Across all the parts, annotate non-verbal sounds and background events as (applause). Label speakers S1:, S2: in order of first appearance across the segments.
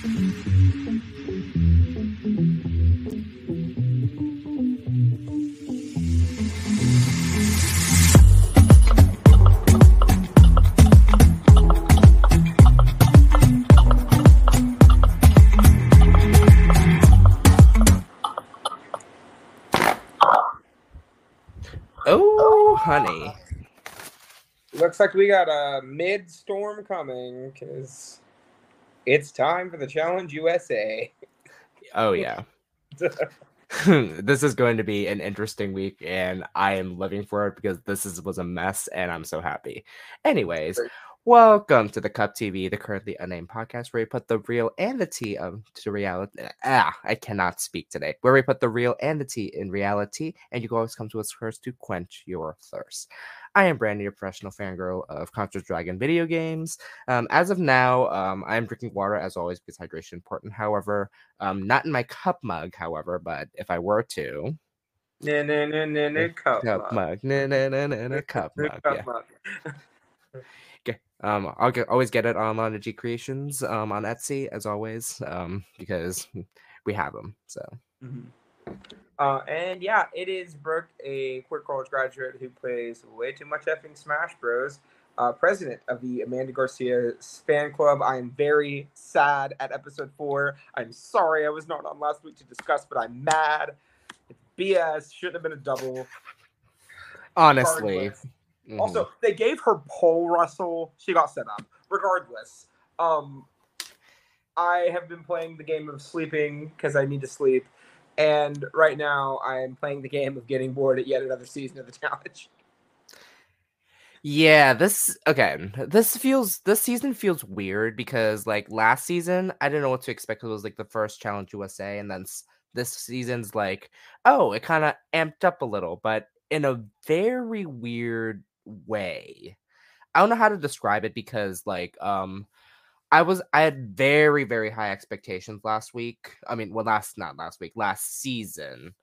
S1: Oh, honey.
S2: Looks like we got a mid storm coming because it's time for the Challenge USA. (laughs)
S1: Oh, yeah. (laughs) this is going to be an interesting week, and I am living for it because this is, was a mess, and I'm so happy. Anyways. Welcome to the Cup TV, the currently unnamed podcast where we put the real and the tea of to reality. Ah, I cannot speak today. Where we put the real and the tea in reality, and you can always come to us first to quench your thirst. I am Brandon, a professional fangirl of Contra Dragon video games. Um, as of now, um, I am drinking water as always because hydration is important. However, um, not in my cup mug, however, but if I were to,
S2: Nah, nah, nah, nah, nah, (laughs) cup
S1: cup
S2: mug. (laughs)
S1: cup mug,
S2: cup
S1: yeah.
S2: mug. (laughs)
S1: Um, I'll get, always get it on G Creations um, on Etsy as always um, because we have them. So
S2: Mhm. Uh, and yeah, it is Brooke, a queer college graduate who plays way too much effing Smash Bros. Uh, president of the Amanda Garcia fan club. I am very sad at episode four. I'm sorry I was not on last week to discuss, but I'm mad. It's BS. Shouldn't have been a double.
S1: honestly,
S2: Regardless.
S1: Mhm.
S2: Also, they gave her pole Russell. She got set up. Regardless, um, I have been playing the game of sleeping because I need to sleep, and right now I am playing the game of getting bored at yet another season of the (laughs) challenge.
S1: Yeah, this okay. This feels this season feels weird because like last season I didn't know what to expect. it was like the first Challenge USA, and then this season's like oh it kind of amped up a little, but in a very weird way. I don't know how to describe it because like um I was I had very very high expectations last week. I mean, well last not last week, last season.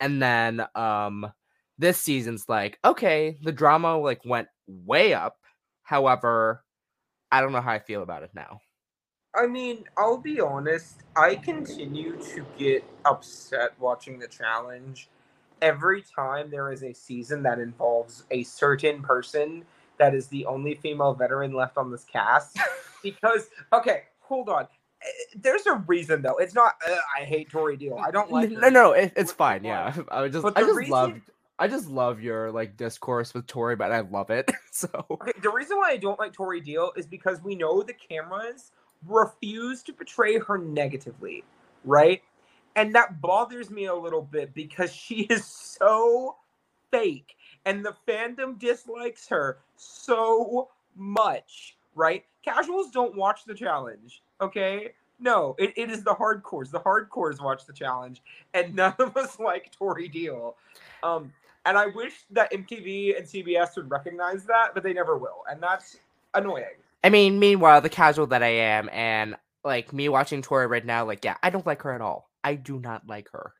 S1: And then um this season's like okay, the drama like went way up. However, I don't know how I feel about it now.
S2: I mean, I'll be honest. I continue to get upset watching the challenge every time there is a season that involves a certain person that is the only female veteran left on this cast. (laughs) because, okay, hold on. Eh, There's a reason though. It's not. Uh, I hate Tori Deal. I don't like.
S1: no,
S2: her.
S1: no, it, it's fine. Yeah, I just I just
S2: reason-
S1: love I just love your like discourse with Tori, but I love it. (laughs) So
S2: Okay, the reason why I don't like Tori Deal is because we know the cameras refuse to portray her negatively, right? And that bothers me a little bit because she (laughs) is so fake and the fandom dislikes her so much, right? Casuals don't watch the challenge, okay? No, it, it is the hardcores. The hardcores watch the challenge, and (laughs) none of us like Tori Deal. Um, and I wish that MTV and CBS would recognize that, but they never will. And that's annoying.
S1: I mean, meanwhile, the casual that I am, and like me watching Tori right now, like yeah, I don't like her at all. I do not like her.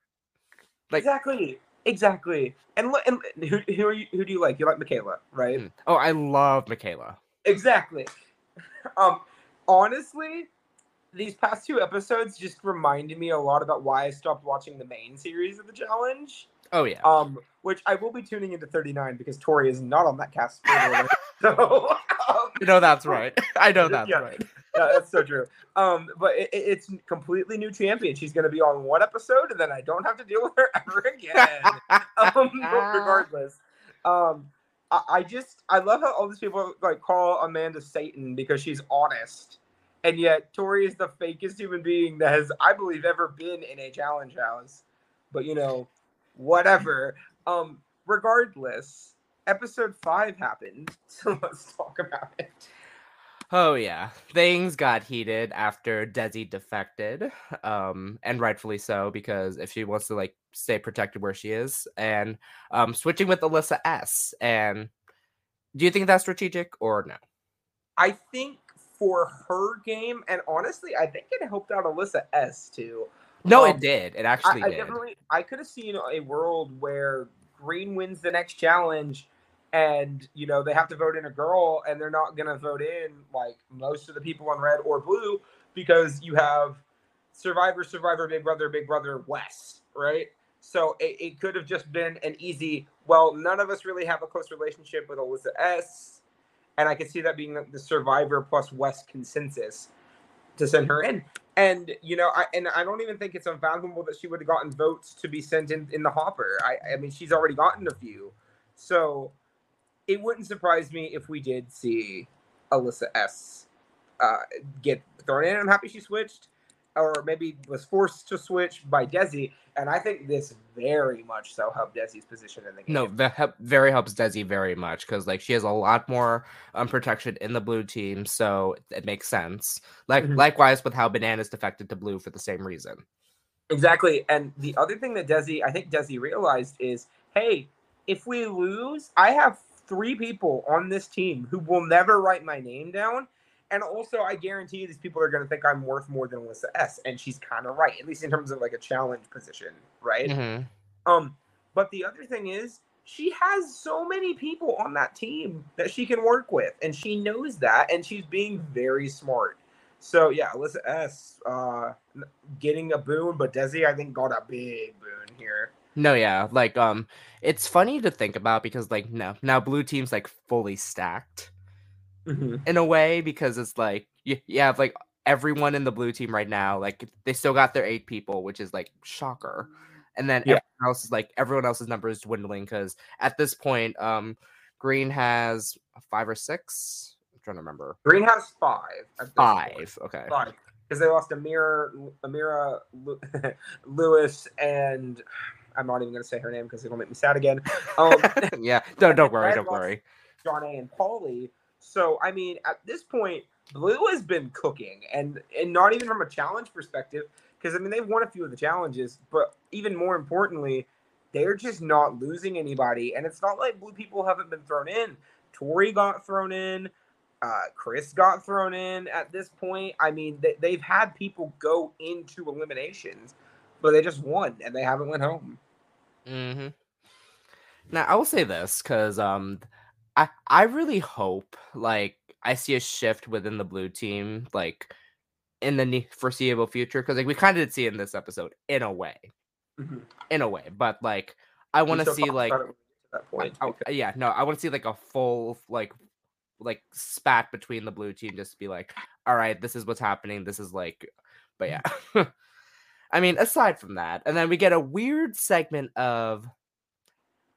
S1: Like-
S2: exactly. Exactly. And, and who, who, are you, who do you like? You like Michaela, right?
S1: Mm. Oh, I love Michaela.
S2: Exactly. (laughs) Um, honestly, these past two episodes just reminded me a lot about why I stopped watching the main series of the challenge.
S1: Oh yeah.
S2: Um, which I will be tuning into 39 because Tori is not on that cast. (laughs) (laughs) so, um,
S1: You know that's right. I know that's
S2: Yeah.
S1: right.
S2: Yeah, (laughs) that's so true. Um, but it, it- it's completely new champion. She's going to be on one episode, and then I don't have to deal with her (laughs) ever again. um, (laughs) regardless, um, I, I just I love how all these people like call Amanda Satan because she's honest, and yet Tori is the fakest human being that has I believe ever been in a challenge house. But you know, whatever. Um, regardless, episode five happened, so let's talk about it.
S1: Oh yeah, things got heated after Desi defected, um, and rightfully so because if she wants to like stay protected where she is, and um, switching with Alyssa S. And do you think that's strategic or no?
S2: I think for her game, and honestly, I think it helped out Alyssa S too.
S1: No,
S2: Um,
S1: it did. It actually
S2: I
S1: did.
S2: definitely, I could have seen a world where Green wins the next challenge, and you know they have to vote in a girl and they're not going to vote in like most of the people on red or blue because you have survivor survivor big brother big brother wes right? So it, it could have just been an easy well none of us really have a close relationship with alyssa s and i could see that being the, survivor plus wes consensus to send her in. And you know i and i don't even think it's unfathomable that she would have gotten votes to be sent in in the hopper. I i mean she's already gotten a few. So it wouldn't surprise me if we did see Alyssa S uh, get thrown in. I'm happy she switched, or maybe was forced to switch by Desi. And I think this very much so helped Desi's position in the game.
S1: No, that help, very helps Desi very much because like she has a lot more um, protection in the blue team, so it makes sense. Like
S2: Mhm.
S1: likewise with how Bananas defected to blue for the same reason.
S2: Exactly. And the other thing that Desi, I think Desi realized is, hey, if we lose, I have three people on this team who will never write my name down. And also, I guarantee these people are going to think I'm worth more than Alyssa S. And she's kind of right, at least in terms of like a challenge position, right?
S1: Mhm.
S2: Um, but the other thing is, she has so many people on that team that she can work with, and she knows that, and she's being very smart. So yeah, Alyssa S. Uh, getting a boon, but Desi I think got a big boon here.
S1: No, yeah, like um, it's funny to think about because like no, now blue team's like fully stacked in a way because it's like you, you have like everyone in the blue team right now, like they still got their eight people, which is like shocker. And then
S2: Yeah.
S1: everyone else is like everyone else's number is dwindling because at this point, um, Green has five or six. I'm trying to remember.
S2: Green has five. this point.
S1: Five. Okay.
S2: Five. Because they lost Amira, Amira (laughs) Lewis, and I'm not even going to say her name because it'll make me sad again. Um, (laughs)
S1: yeah. Don't don't worry. Don't worry.
S2: John A. and Paulie. So I mean, at this point, Blue has been cooking, and and not even from a challenge perspective, because I mean they've won a few of the challenges, but even more importantly, they're just not losing anybody, and it's not like Blue people haven't been thrown in. Tori got thrown in. Uh, Chris got thrown in at this point. I mean, they, they've had people go into eliminations, but they just won and they haven't went home.
S1: Hmm Now I will say this because um, I I really hope like I see a shift within the blue team like in the foreseeable future because like we kind of did see it in this episode in a way, in a way, but like I want to see like
S2: about it at that point.
S1: I- I- yeah no I want to see like a full like like spat between the blue team just to be like all right this is what's happening this is like but yeah (laughs) I mean aside from that and then we get a weird segment of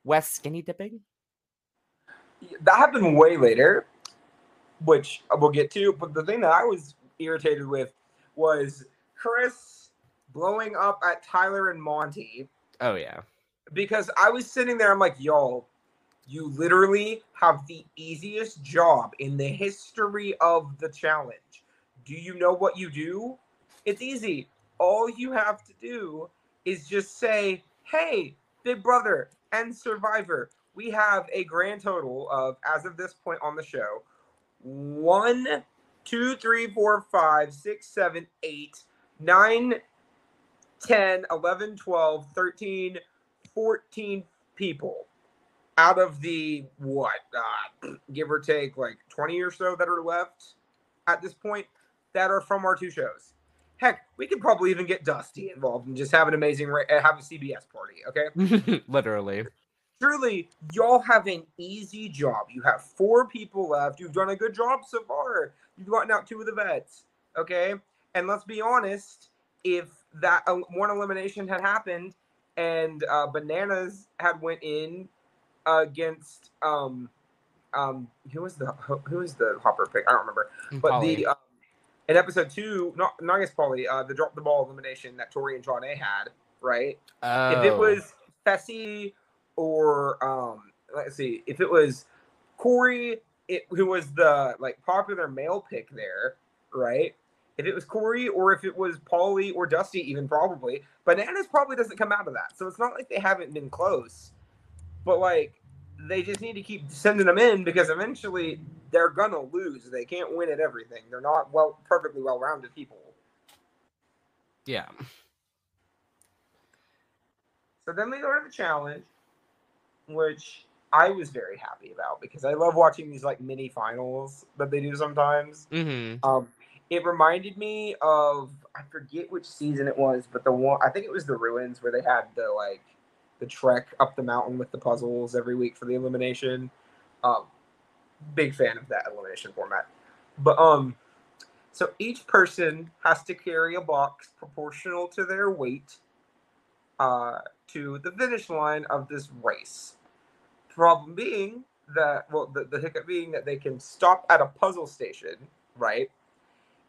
S1: Wes skinny dipping
S2: that happened way later, which we'll get to. But the thing that I was irritated with was Chris blowing up at Tyler and Monte
S1: oh yeah
S2: because I was sitting there. I'm like, y'all, you literally have the easiest job in the history of the challenge. Do you know what you do? It's easy. All you have to do is just say, hey, Big Brother and Survivor, we have a grand total of, as of this point on the show, one, two, three, four, five, six, seven, eight, nine, 10, 11, 12, 13, 14 people out of the what uh, (clears throat) give or take like 20 or so that are left at this point that are from our two shows heck we could probably even get dusty involved and just have an amazing ra- uh, have a cbs party okay? (laughs)
S1: Literally.
S2: Truly y'all have an easy job. You have four people left. You've done a good job so far. You've gotten out two of the vets okay? And let's be honest if that uh, one elimination had happened and uh, bananas had went in against um um who was the who was the hopper pick? I don't remember. But
S1: Paulie.
S2: the in episode two not, not guess Paulie, uh the drop the ball elimination that tori and john a had right if it
S1: Oh.
S2: was Fessy or um let's see, if it was Cory it, who was the like popular male pick there, right? If it was Cory or if it was Paulie or Dusty, even probably, Bananas probably doesn't come out of that. So it's not like they haven't been close. But like they just need to keep sending them in because eventually they're gonna lose. They can't win at everything. They're not well perfectly well rounded people.
S1: yeah
S2: So then we go to the challenge, which I was very happy about because I love watching these like mini finals that they do sometimes.
S1: Mm-hmm.
S2: Um, it reminded me of I forget which season it was, but the one I think it was the ruins where they had the like the trek up the mountain with the puzzles every week for the elimination. Um, big fan of that elimination format. But um, so each person has to carry a box proportional to their weight uh, to the finish line of this race. Problem being that well, the, the hiccup being that they can stop at a puzzle station, right?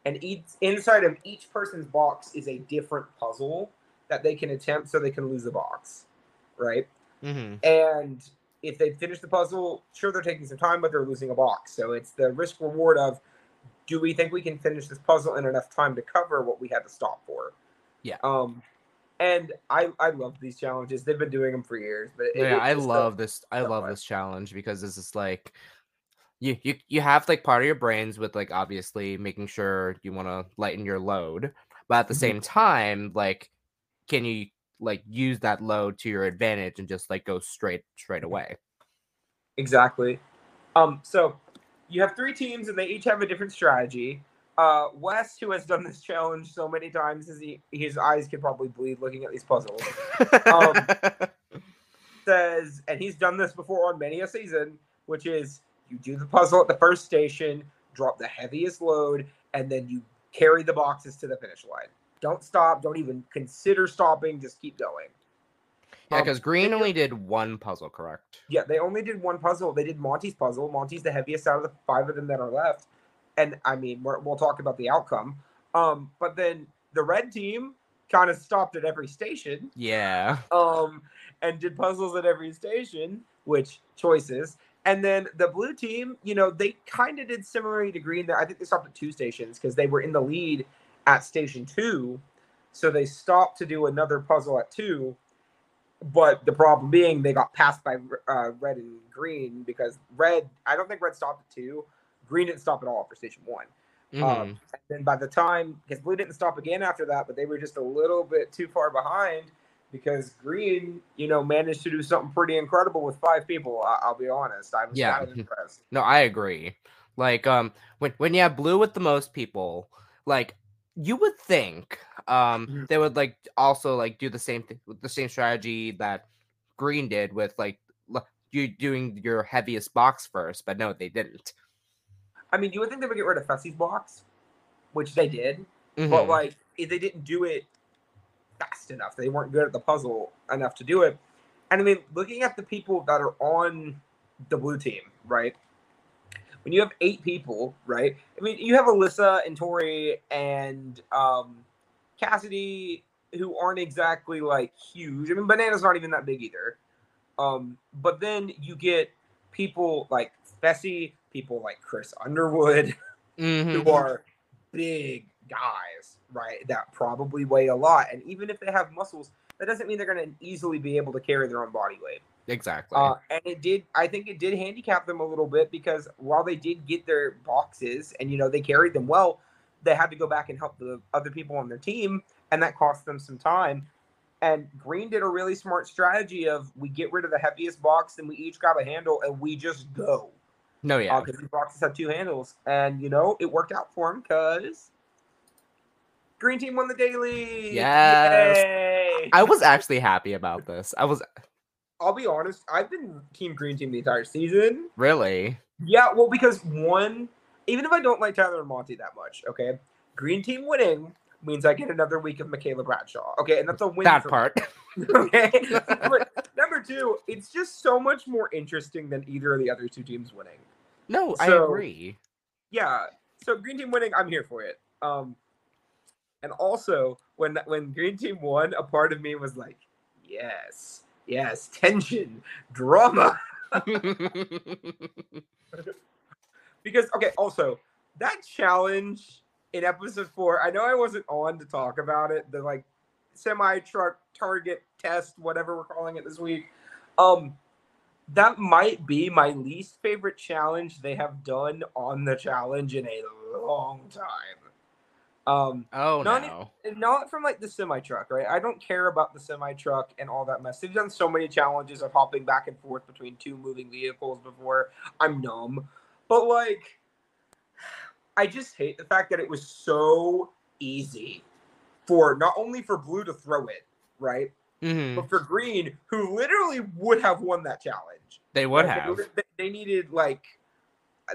S2: And each inside of each person's box is a different puzzle that they can attempt, so they can lose the box, right?
S1: Mm-hmm.
S2: And if they finish the puzzle, sure they're taking some time, but they're losing a box. So it's the risk reward of do we think we can finish this puzzle in enough time to cover what we had to stop for?
S1: Yeah.
S2: Um, and I I love these challenges. They've been doing them for years, but it-
S1: yeah, I love this. I love
S2: much.
S1: this challenge because this is like you you you have like part of your brains with like obviously making sure you want to lighten your load, but at the
S2: Mhm.
S1: same time, like can you like use that load to your advantage and just like go straight straight away?
S2: Exactly. Um, so you have three teams, and they each have a different strategy. Uh, Wes, who has done this challenge so many times, his his eyes could probably bleed looking at these puzzles. Um, (laughs) says, and he's done this before on many a season, which is you do the puzzle at the first station, drop the heaviest load, and then you carry the boxes to the finish line. Don't stop. Don't even consider stopping. Just keep going.
S1: yeah,
S2: Um,
S1: because Green only did one puzzle, correct?
S2: Yeah, they only did one puzzle. They did Monte's puzzle. Monte's the heaviest out of the five of them that are left. And I mean, we're, we'll talk about the outcome. Um, but then the red team kind of stopped at every station
S1: Yeah. (laughs)
S2: um, and did puzzles at every station, which choices. And then the blue team, you know, they kind of did similarly to green. There, I think they stopped at two stations because they were in the lead at station two, so they stopped to do another puzzle at two. But the problem being, they got passed by uh, red and green because red. I don't think red stopped at two. Green didn't stop at all for station one.
S1: Mhm.
S2: Um, and then by the time, because blue didn't stop again after that, but they were just a little bit too far behind because green, you know, managed to do something pretty incredible with five people. I- I'll be honest, I was
S1: Yeah.
S2: kind of impressed.
S1: No, I agree. Like um when when you have blue with the most people, like you would think um
S2: Mhm.
S1: they would like also like do the same thing the same strategy that green did with like you doing your heaviest box first, but no, they didn't.
S2: I mean, you would think they would get rid of Fessy's box, which they did, but
S1: Mhm.
S2: like if they didn't do it fast enough. They weren't good at the puzzle enough to do it. And I mean, looking at the people that are on the blue team, right? When you have eight people, right? I mean, you have Alyssa and Tori and um, Cassidy, who aren't exactly like huge. I mean, Banana's not even that big either. Um, but then you get people like Fessy, people like Chris Underwood,
S1: Mhm. (laughs)
S2: who are big guys, right? That probably weigh a lot. And even if they have muscles, that doesn't mean they're going to easily be able to carry their own body weight.
S1: Exactly.
S2: Uh, and it did, I think it did handicap them a little bit because while they did get their boxes and, you know, they carried them well, they had to go back and help the other people on their team. And that cost them some time. And Green did a really smart strategy of we get rid of the heaviest box and we each grab a handle and we just go
S1: no, yeah.
S2: because these boxes have two handles, and you know it worked out for him because green team won the daily.
S1: Yes.
S2: Yay!
S1: I was actually happy about this. I was
S2: I'll be honest. I've been team green team the entire season.
S1: really
S2: Yeah, well, because one, even if I don't like Tyler and Monte that much, okay, green team winning means I get another week of Michaela Bradshaw. Okay, and that's a win.
S1: that part. (laughs) (laughs)
S2: okay. but number two, it's just so much more interesting than either of the other two teams winning.
S1: no, I agree.
S2: yeah so green team winning i'm here for it um and also when when green team won a part of me was like yes yes tension drama. (laughs) (laughs) Because okay also that challenge in episode four i know i wasn't on to talk about it the like semi truck target test whatever we're calling it this week. Um that might be my least favorite challenge they have done on the challenge in a long time Um,
S1: Oh
S2: Not
S1: no.
S2: not from like the semi truck, right? I don't care about the semi truck and all that mess. They've done so many challenges of hopping back and forth between two moving vehicles before. I'm numb, but like, I just hate the fact that it was so easy for not only for Blue to throw it, right,
S1: Mhm.
S2: but for Green, who literally would have won that challenge.
S1: They would
S2: Like,
S1: have.
S2: They, they needed like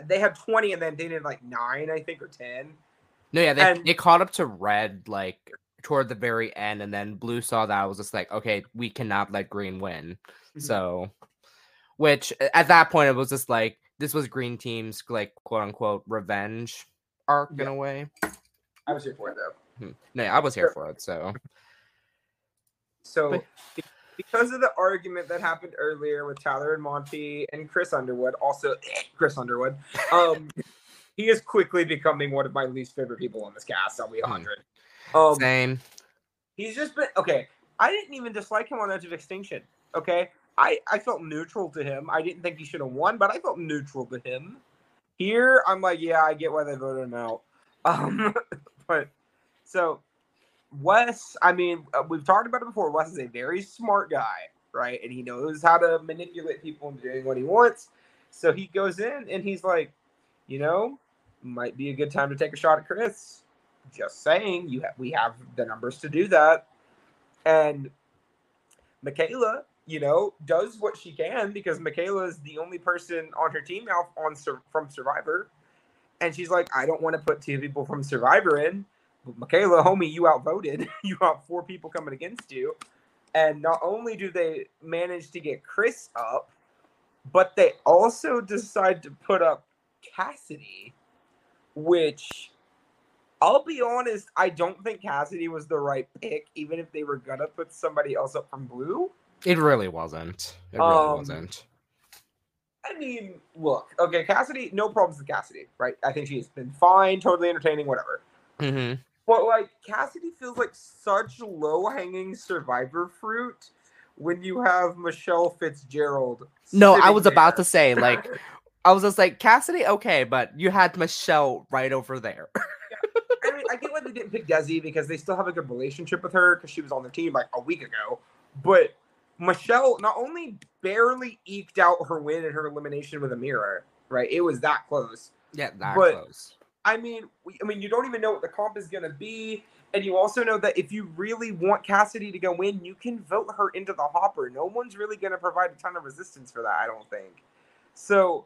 S2: they had 20 and then they needed like nine, I think, or 10.
S1: No, yeah, they,
S2: and-
S1: they caught up to red like toward the very end, and then blue saw that was just like, okay, we cannot let green win.
S2: Mhm.
S1: So, which at that point it was just like this was green team's like quote unquote revenge arc in a way.
S2: I was here for it though.
S1: Hmm. No, yeah, I was here for it. So
S2: So,
S1: But-
S2: because of the argument that happened earlier with Tyler and Monte and Chris Underwood, also Chris Underwood, um, he is quickly becoming one of my least favorite people on this cast. I'll be
S1: Hmm.
S2: 100. Um,
S1: same.
S2: he's just been okay. I didn't even dislike him on Edge of Extinction. Okay, I I felt neutral to him. I didn't think he should have won, but I felt neutral to him. Here, I'm like, yeah, I get why they voted him out. (laughs) Um, but so Wes, I mean, uh, we've talked about it before. Wes is a very smart guy, right? And he knows how to manipulate people into doing what he wants. So he goes in and he's like, you know, might be a good time to take a shot at Chris. Just saying, you have we have the numbers to do that. And Michaela, you know, does what she can because Michaela is the only person on her team now on from Survivor. And she's like, I don't want to put two people from Survivor in. But Michaela, homie, you outvoted. (laughs) you got four people coming against you. And not only do they manage to get Chris up, but they also decide to put up Cassidy, which I'll be honest, I don't think Cassidy was the right pick, even if they were gonna put somebody else up from blue.
S1: It really wasn't. It really
S2: Um,
S1: wasn't.
S2: I mean, look, okay, Cassidy, no problems with Cassidy, right? I think she's been fine, totally entertaining, whatever.
S1: hmm
S2: But like Cassidy feels like such low hanging survivor fruit when you have Michele Fitzgerald.
S1: No, I
S2: sitting
S1: was about to say like (laughs) I was just like Cassidy, okay, but you had Michele right over there. (laughs)
S2: I mean, I get why they didn't pick Desi because they still have a good relationship with her because she was on the team like a week ago. But Michele not only barely eked out her win and her elimination with Amira, right? It was that close.
S1: yeah, that
S2: But-
S1: close.
S2: I mean, we, I mean, you don't even know what the comp is gonna be, and you also know that if you really want Cassidy to go in, you can vote her into the hopper. No one's really gonna provide a ton of resistance for that, I don't think. So,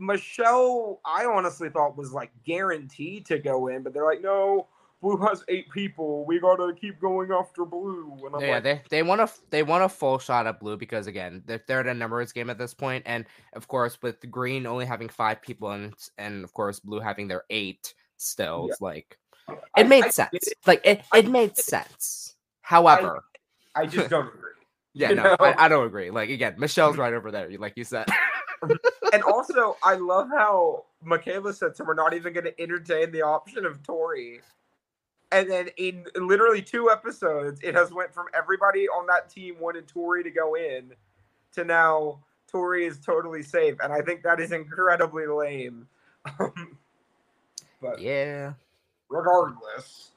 S2: Michele, I honestly thought was like guaranteed to go in, but they're like, no, Blue has eight people. We gotta keep going after Blue. And I'm
S1: yeah,
S2: like,
S1: they they want a they want a full shot at blue because again they're, they're at a numbers game at this point, and of course with green only having five people and and of course blue having their eight still,
S2: Yeah.
S1: like
S2: I-
S1: it made
S2: I
S1: sense.
S2: it.
S1: Like it
S2: I
S1: it made sense. However,
S2: I just don't (laughs) agree.
S1: yeah,
S2: you
S1: no. I, I don't agree. Like again, Michele's right over there, like you said. (laughs) (laughs)
S2: and also, I love how Michaela said, "So we're not even going to entertain the option of Tori." And then in literally two episodes, it has went from everybody on that team wanted Tori to go in to now Tori is totally safe, and I think that is incredibly lame. (laughs) But
S1: yeah.
S2: regardless.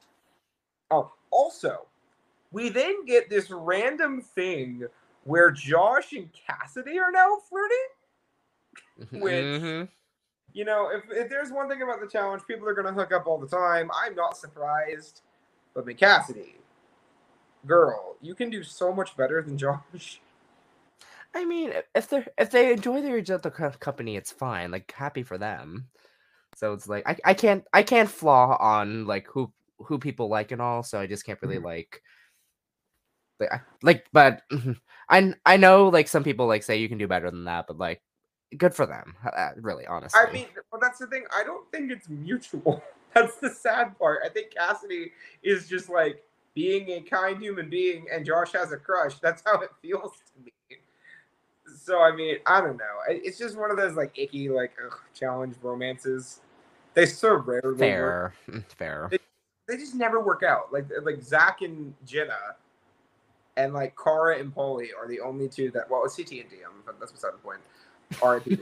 S2: Oh, also, we then get this random thing where Josh and Cassidy are now flirting. Which-
S1: Mhm.
S2: You know, if, if there's one thing about the challenge, people are going to hook up all the time. I'm not surprised. But I mean, Cassidy, girl, you can do so much better than Josh.
S1: I mean, if they if they enjoy their co- company, it's fine. Like happy for them. So it's like I, I can't I can't flaw on like who who people like and all. So I just can't really
S2: Mhm.
S1: like. Like, like, but (laughs) I I know like some people like say you can do better than that, but like, good for them. uh, Really, honestly.
S2: I mean, well, that's the thing. I don't think it's mutual. (laughs) That's the sad part. I think Cassidy is just like being a kind human being, and Josh has a crush. That's how it feels to me. So I mean, I don't know. It's just one of those like icky, like ugh, challenge romances. They so rarely work.
S1: fair, mm, fair.
S2: They just never work out. Like like Zach and Jenna, and like Cara and Paulie are the only two that. Well, it's CT and Diem, but that's beside the point. R.I.P.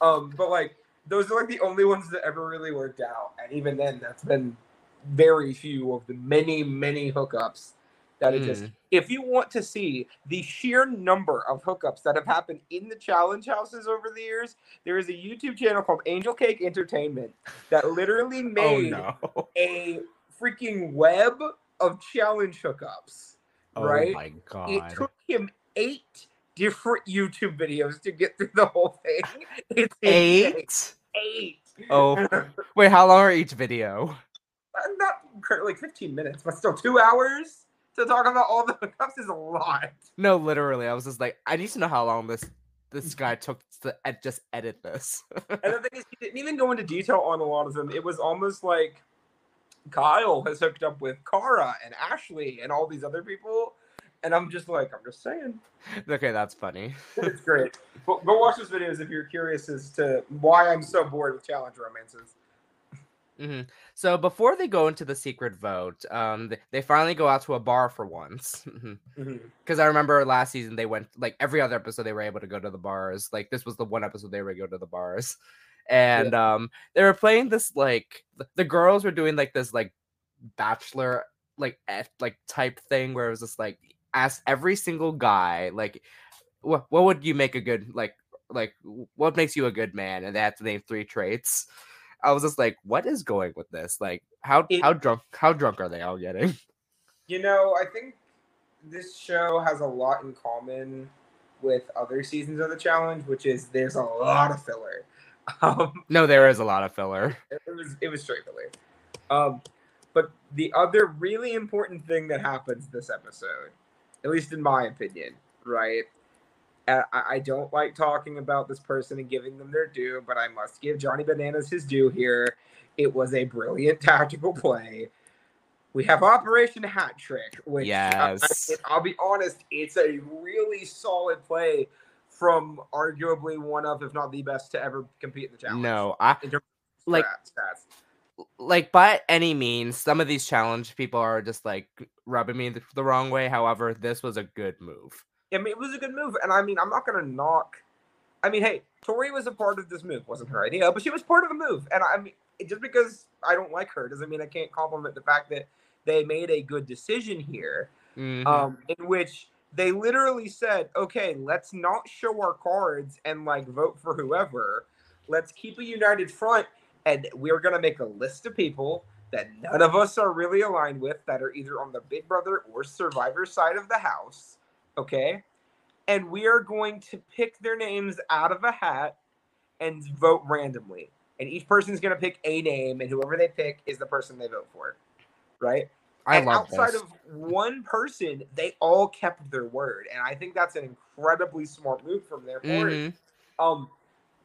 S2: Um, but like those are like the only ones that ever really worked out, and even then, that's been very few of the many, many hookups that
S1: Mm.
S2: exist. If you want to see the sheer number of hookups that have happened in the challenge houses over the years, there is a YouTube channel called Angel Cake Entertainment that literally (laughs)
S1: Oh
S2: made
S1: no!
S2: a freaking web of challenge hookups. Right?
S1: Oh
S2: right?
S1: my god.
S2: It took him eight different YouTube videos to get through the whole thing. (laughs) It's insane.
S1: Eight?
S2: Eight.
S1: Oh (laughs) wait, how long are each video?
S2: not cur- like 15 minutes, but still two hours to talk about all the hookups is a lot.
S1: No, literally, I was just like, I need to know how long this this guy (laughs) took to ed- just edit this.
S2: And the thing is, he didn't even go into detail on a lot of them. It was almost like Kyle has hooked up with Cara and Ashley and all these other people. And I'm just like, I'm just saying.
S1: okay, that's funny.
S2: It's great. But go watch those videos if you're curious as to why I'm so bored with challenge romances.
S1: hmm So before they go into the secret vote, um, they, they finally go out to a bar for once. (laughs) Because I remember last season they went like every other episode they were able to go to the bars. Like this was the one episode they were able to go to the bars, and um, they were playing this like the, the girls were doing like this like bachelor like F, like type thing where it was just like ask every single guy like what what would you make a good like like what makes you a good man and they had to name three traits. I was just like, what is going with this? Like, how
S2: It-
S1: how drunk how drunk are they all getting? (laughs)
S2: You know, I think this show has a lot in common with other seasons of the challenge, which is there's a lot of filler. (laughs) Um,
S1: No, there is a lot of filler.
S2: it was it was straight filler. Um, but the other really important thing that happens this episode, at least in my opinion, right? I, I don't like talking about this person and giving them their due, but I must give Johnny Bananas his due here. It was a brilliant (laughs) tactical play. We have Operation Hat Trick, which
S1: Yes.
S2: I, will be honest, it's a really solid play from arguably one of, if not the best, to ever compete in the challenge.
S1: No, I
S2: in terms of
S1: like
S2: stats.
S1: Like by any means, some of these challenge people are just like rubbing me the, wrong way. However, this was a good move.
S2: I mean, it was a good move, and I mean, I'm not gonna knock. I mean, hey, Tori was a part of this move. wasn't her idea, but she was part of the move. And I mean, just because I don't like her doesn't mean I can't compliment the fact that they made a good decision here,
S1: Mhm.
S2: um, in which they literally said, "Okay, let's not show our cards and like vote for whoever. Let's keep a united front, and we're gonna make a list of people." That none of us are really aligned with that are either on the Big Brother or Survivor side of the house okay? And we are going to pick their names out of a hat and vote randomly. And each person's going to pick a name, and whoever they pick is the person they vote for, right?
S1: I
S2: and
S1: love
S2: outside
S1: this.
S2: of one person, they all kept their word, and I think that's an incredibly smart move from their part.
S1: Mhm.
S2: Um,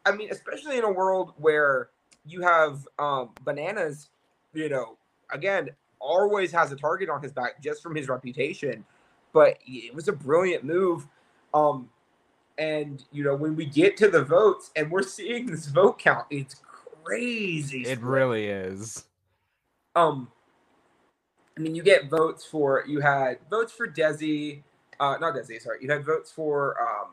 S2: I mean, especially in a world where you have um bananas, you know, again, always has a target on his back just from his reputation. But it was a brilliant move. Um, and you know, when we get to the votes and we're seeing this vote count, it's crazy.
S1: It
S2: split.
S1: really is.
S2: um I mean you get votes for you had votes for Desi, uh not Desi, sorry. You had votes for um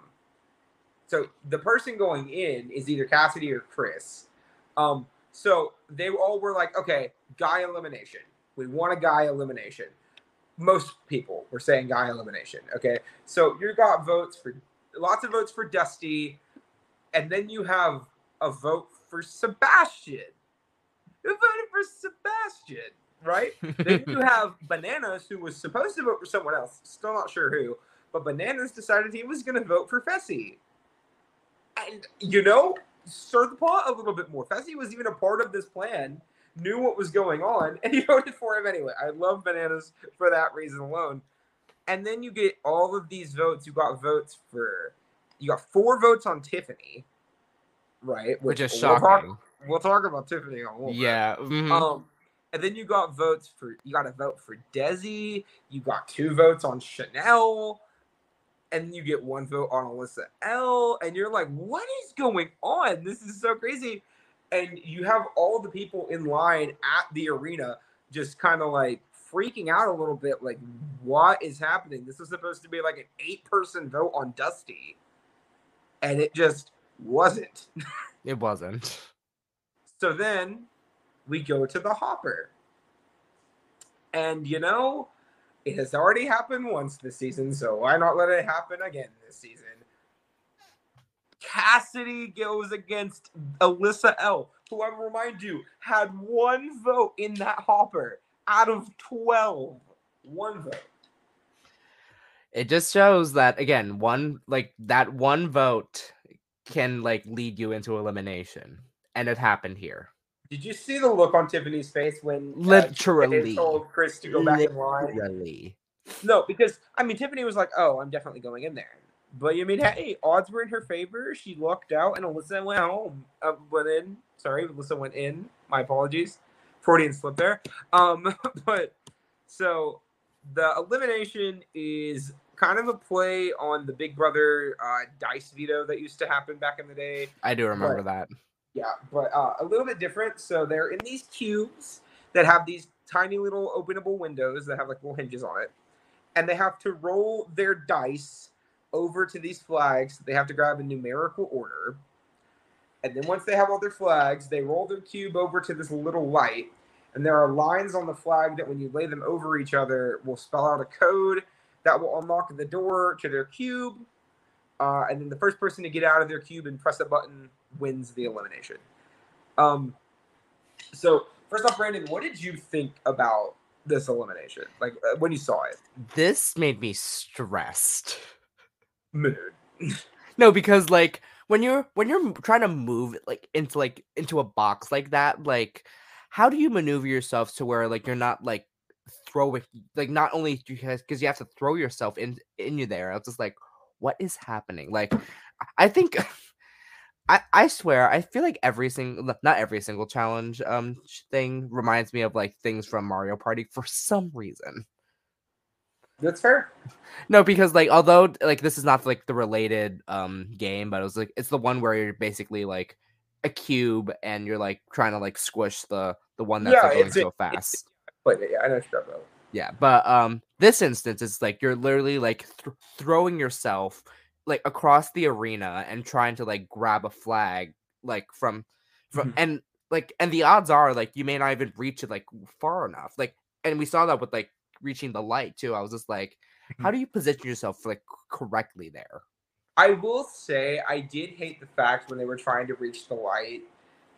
S2: so the person going in is either Cassidy or Chris. Um so they all were like, okay, guy elimination. We want a guy elimination. Most people were saying guy elimination. Okay. So you got votes for lots of votes for Dusty, and then you have a vote for Sebastian. Who voted for Sebastian, right? (laughs) then you have Bananas, who was supposed to vote for someone else, still not sure who, but Bananas decided he was going to vote for Fessy. And, you know, stir the pot a little bit more. Fessy was even a part of this plan, knew what was going on, (laughs) and he voted for him anyway. I love Bananas for that reason alone. And then you get all of these votes. You got votes for, you got four votes on Tiffany, right?
S1: Which is
S2: we'll talk-
S1: shocking.
S2: We'll talk about Tiffany little bit.
S1: Yeah. mhm.
S2: Um, and then you got votes for you got a vote for Desi. You got two votes on Chanel, and you get one vote on Alyssa L. And you're like, what is going on? This is so crazy. And you have all the people in line at the arena just kind of like freaking out a little bit, like, what is happening? This is supposed to be like an eight person vote on Dusty. And it just wasn't. (laughs)
S1: It wasn't.
S2: So then we go to the hopper. And you know, it has already happened once this season, so why not let it happen again this season? Cassidy goes against Alyssa L, who I remind you had one vote in that hopper out of 12. One vote.
S1: It just shows that again, one like that one vote can like lead you into elimination. And it happened here.
S2: Did you see the look on Tiffany's face when uh,
S1: literally
S2: told Chris to go back in line?
S1: Literally.
S2: No, because I mean Tiffany was like, "Oh, I'm definitely going in there." But you mean, hey, odds were in her favor. She lucked out, and Alyssa went home. Uh, went in. Sorry, Alyssa went in. My apologies. Freudian slip there. Um, (laughs) but so the elimination is kind of a play on the Big Brother uh, dice veto that used to happen back in the day.
S1: I do remember
S2: But-
S1: that.
S2: Yeah, but uh, a little bit different. So they're in these cubes that have these tiny little openable windows that have like little hinges on it, and they have to roll their dice over to these flags. They have to grab a numerical order, and then once they have all their flags, they roll their cube over to this little light, and there are lines on the flag that when you lay them over each other will spell out a code that will unlock the door to their cube. Uh, and then the first person to get out of their cube and press a button wins the elimination. Um, so first off, Brandon, what did you think about this elimination? Like uh, when you saw it,
S1: This made me stressed.
S2: mood. (laughs)
S1: No, because like when you're when you're trying to move like into like into a box like that, like how do you maneuver yourself to where like you're not like throwing like not only because you have to throw yourself in in you there. I was just like, what is happening? Like, I- think. (laughs) I, I swear I feel like every single not every single challenge um thing reminds me of like things from Mario Party for some reason.
S2: That's fair.
S1: No, because like although like this is not like the related um game, but it was like it's the one where you're basically like a cube and you're like trying to like squish the the one that's
S2: Yeah,
S1: like, going so fast.
S2: But yeah, I know you're about.
S1: Yeah, but um this instance is like you're literally like th- throwing yourself like across the arena and trying to like grab a flag like from from
S2: Mhm.
S1: and like and the odds are like you may not even reach it like far enough. Like and we saw that with like reaching the light too. I was just like how do you position yourself like correctly there?
S2: I will say I did hate the fact when they were trying to reach the light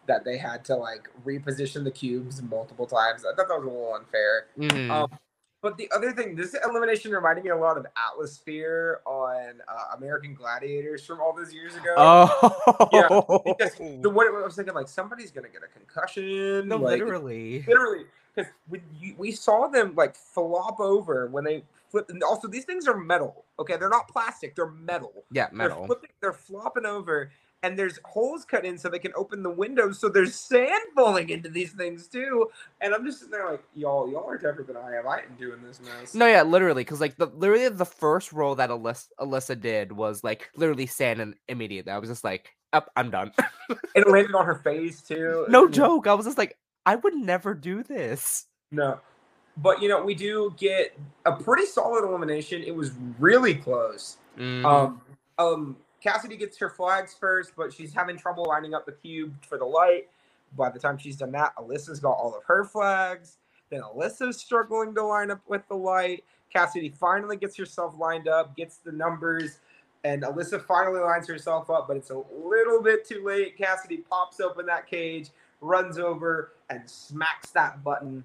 S2: that they had to like reposition the cubes multiple times. I thought that was a little unfair.
S1: Mhm.
S2: Um, but the other thing, this elimination reminded me a lot of Atlasphere on uh, American Gladiators from all those years ago.
S1: oh,
S2: because (laughs) the what I was thinking, like somebody's gonna get a concussion.
S1: no,
S2: like,
S1: literally.
S2: literally, because we we saw them like flop over when they flip. And also, these things are metal. Okay, they're not plastic; they're metal.
S1: Yeah,
S2: They're
S1: metal.
S2: flipping, they're flopping over, and there's holes cut in so they can open the windows. So there's sand falling into these things too. And I'm just sitting there like, y'all, y'all are tougher than I am. I ain't doing this mess.
S1: No, yeah, literally, because like the literally the first roll that Alyssa, Alyssa did was like literally sand and immediately. I was just like, up, I'm done. (laughs)
S2: it landed on her face too. (laughs)
S1: no
S2: Mm,
S1: joke. I was just like, I would never do this.
S2: No. But you know, we do get a pretty solid elimination. It was really close.
S1: Mhm.
S2: Um, um, Cassidy gets her flags first, but she's having trouble lining up the cube for the light. By the time she's done that, Alyssa's got all of her flags. Then Alyssa's struggling to line up with the light. Cassidy finally gets herself lined up, gets the numbers, and Alyssa finally lines herself up, but it's a little bit too late. Cassidy pops open that cage, runs over, and smacks that button.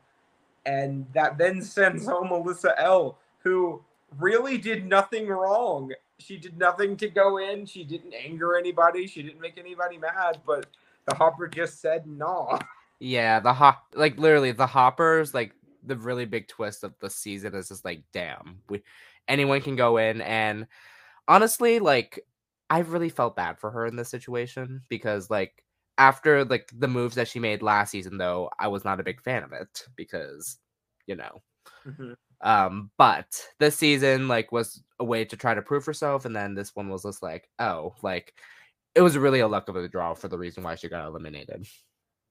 S2: And that then sends home Alyssa L, who really did nothing wrong. She did nothing to go in. She didn't anger anybody. She didn't make anybody mad. But the hopper just said no.
S1: yeah, the hop, like literally the hoppers, like the really big twist of the season is just like, damn, we anyone can go in, and honestly, like I really felt bad for her in this situation because like after like the moves that she made last season, though, I was not a big fan of it because you know mm-hmm. Um, but this season like was a way to try to prove herself, and then this one was just like, oh, like it was really a luck of a draw for the reason why she got eliminated.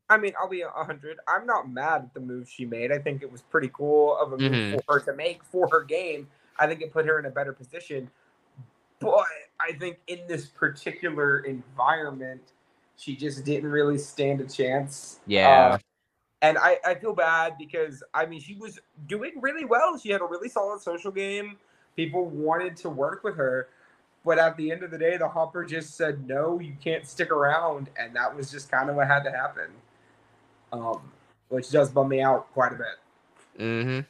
S2: I mean, I'll be a hundred. I'm not mad at the move she made. I think it was pretty cool of a move
S1: Mhm.
S2: for her to make for her game. I think it put her in a better position. But I think in this particular environment, she just didn't really stand a chance.
S1: Yeah.
S2: Uh, And I, I feel bad because I mean she was doing really well. She had a really solid social game. People wanted to work with her. But at the end of the day, the Hopper just said, no, you can't stick around. And that was just kind of what had to happen. Um, which does bum me out quite a bit.
S1: Mm-hmm.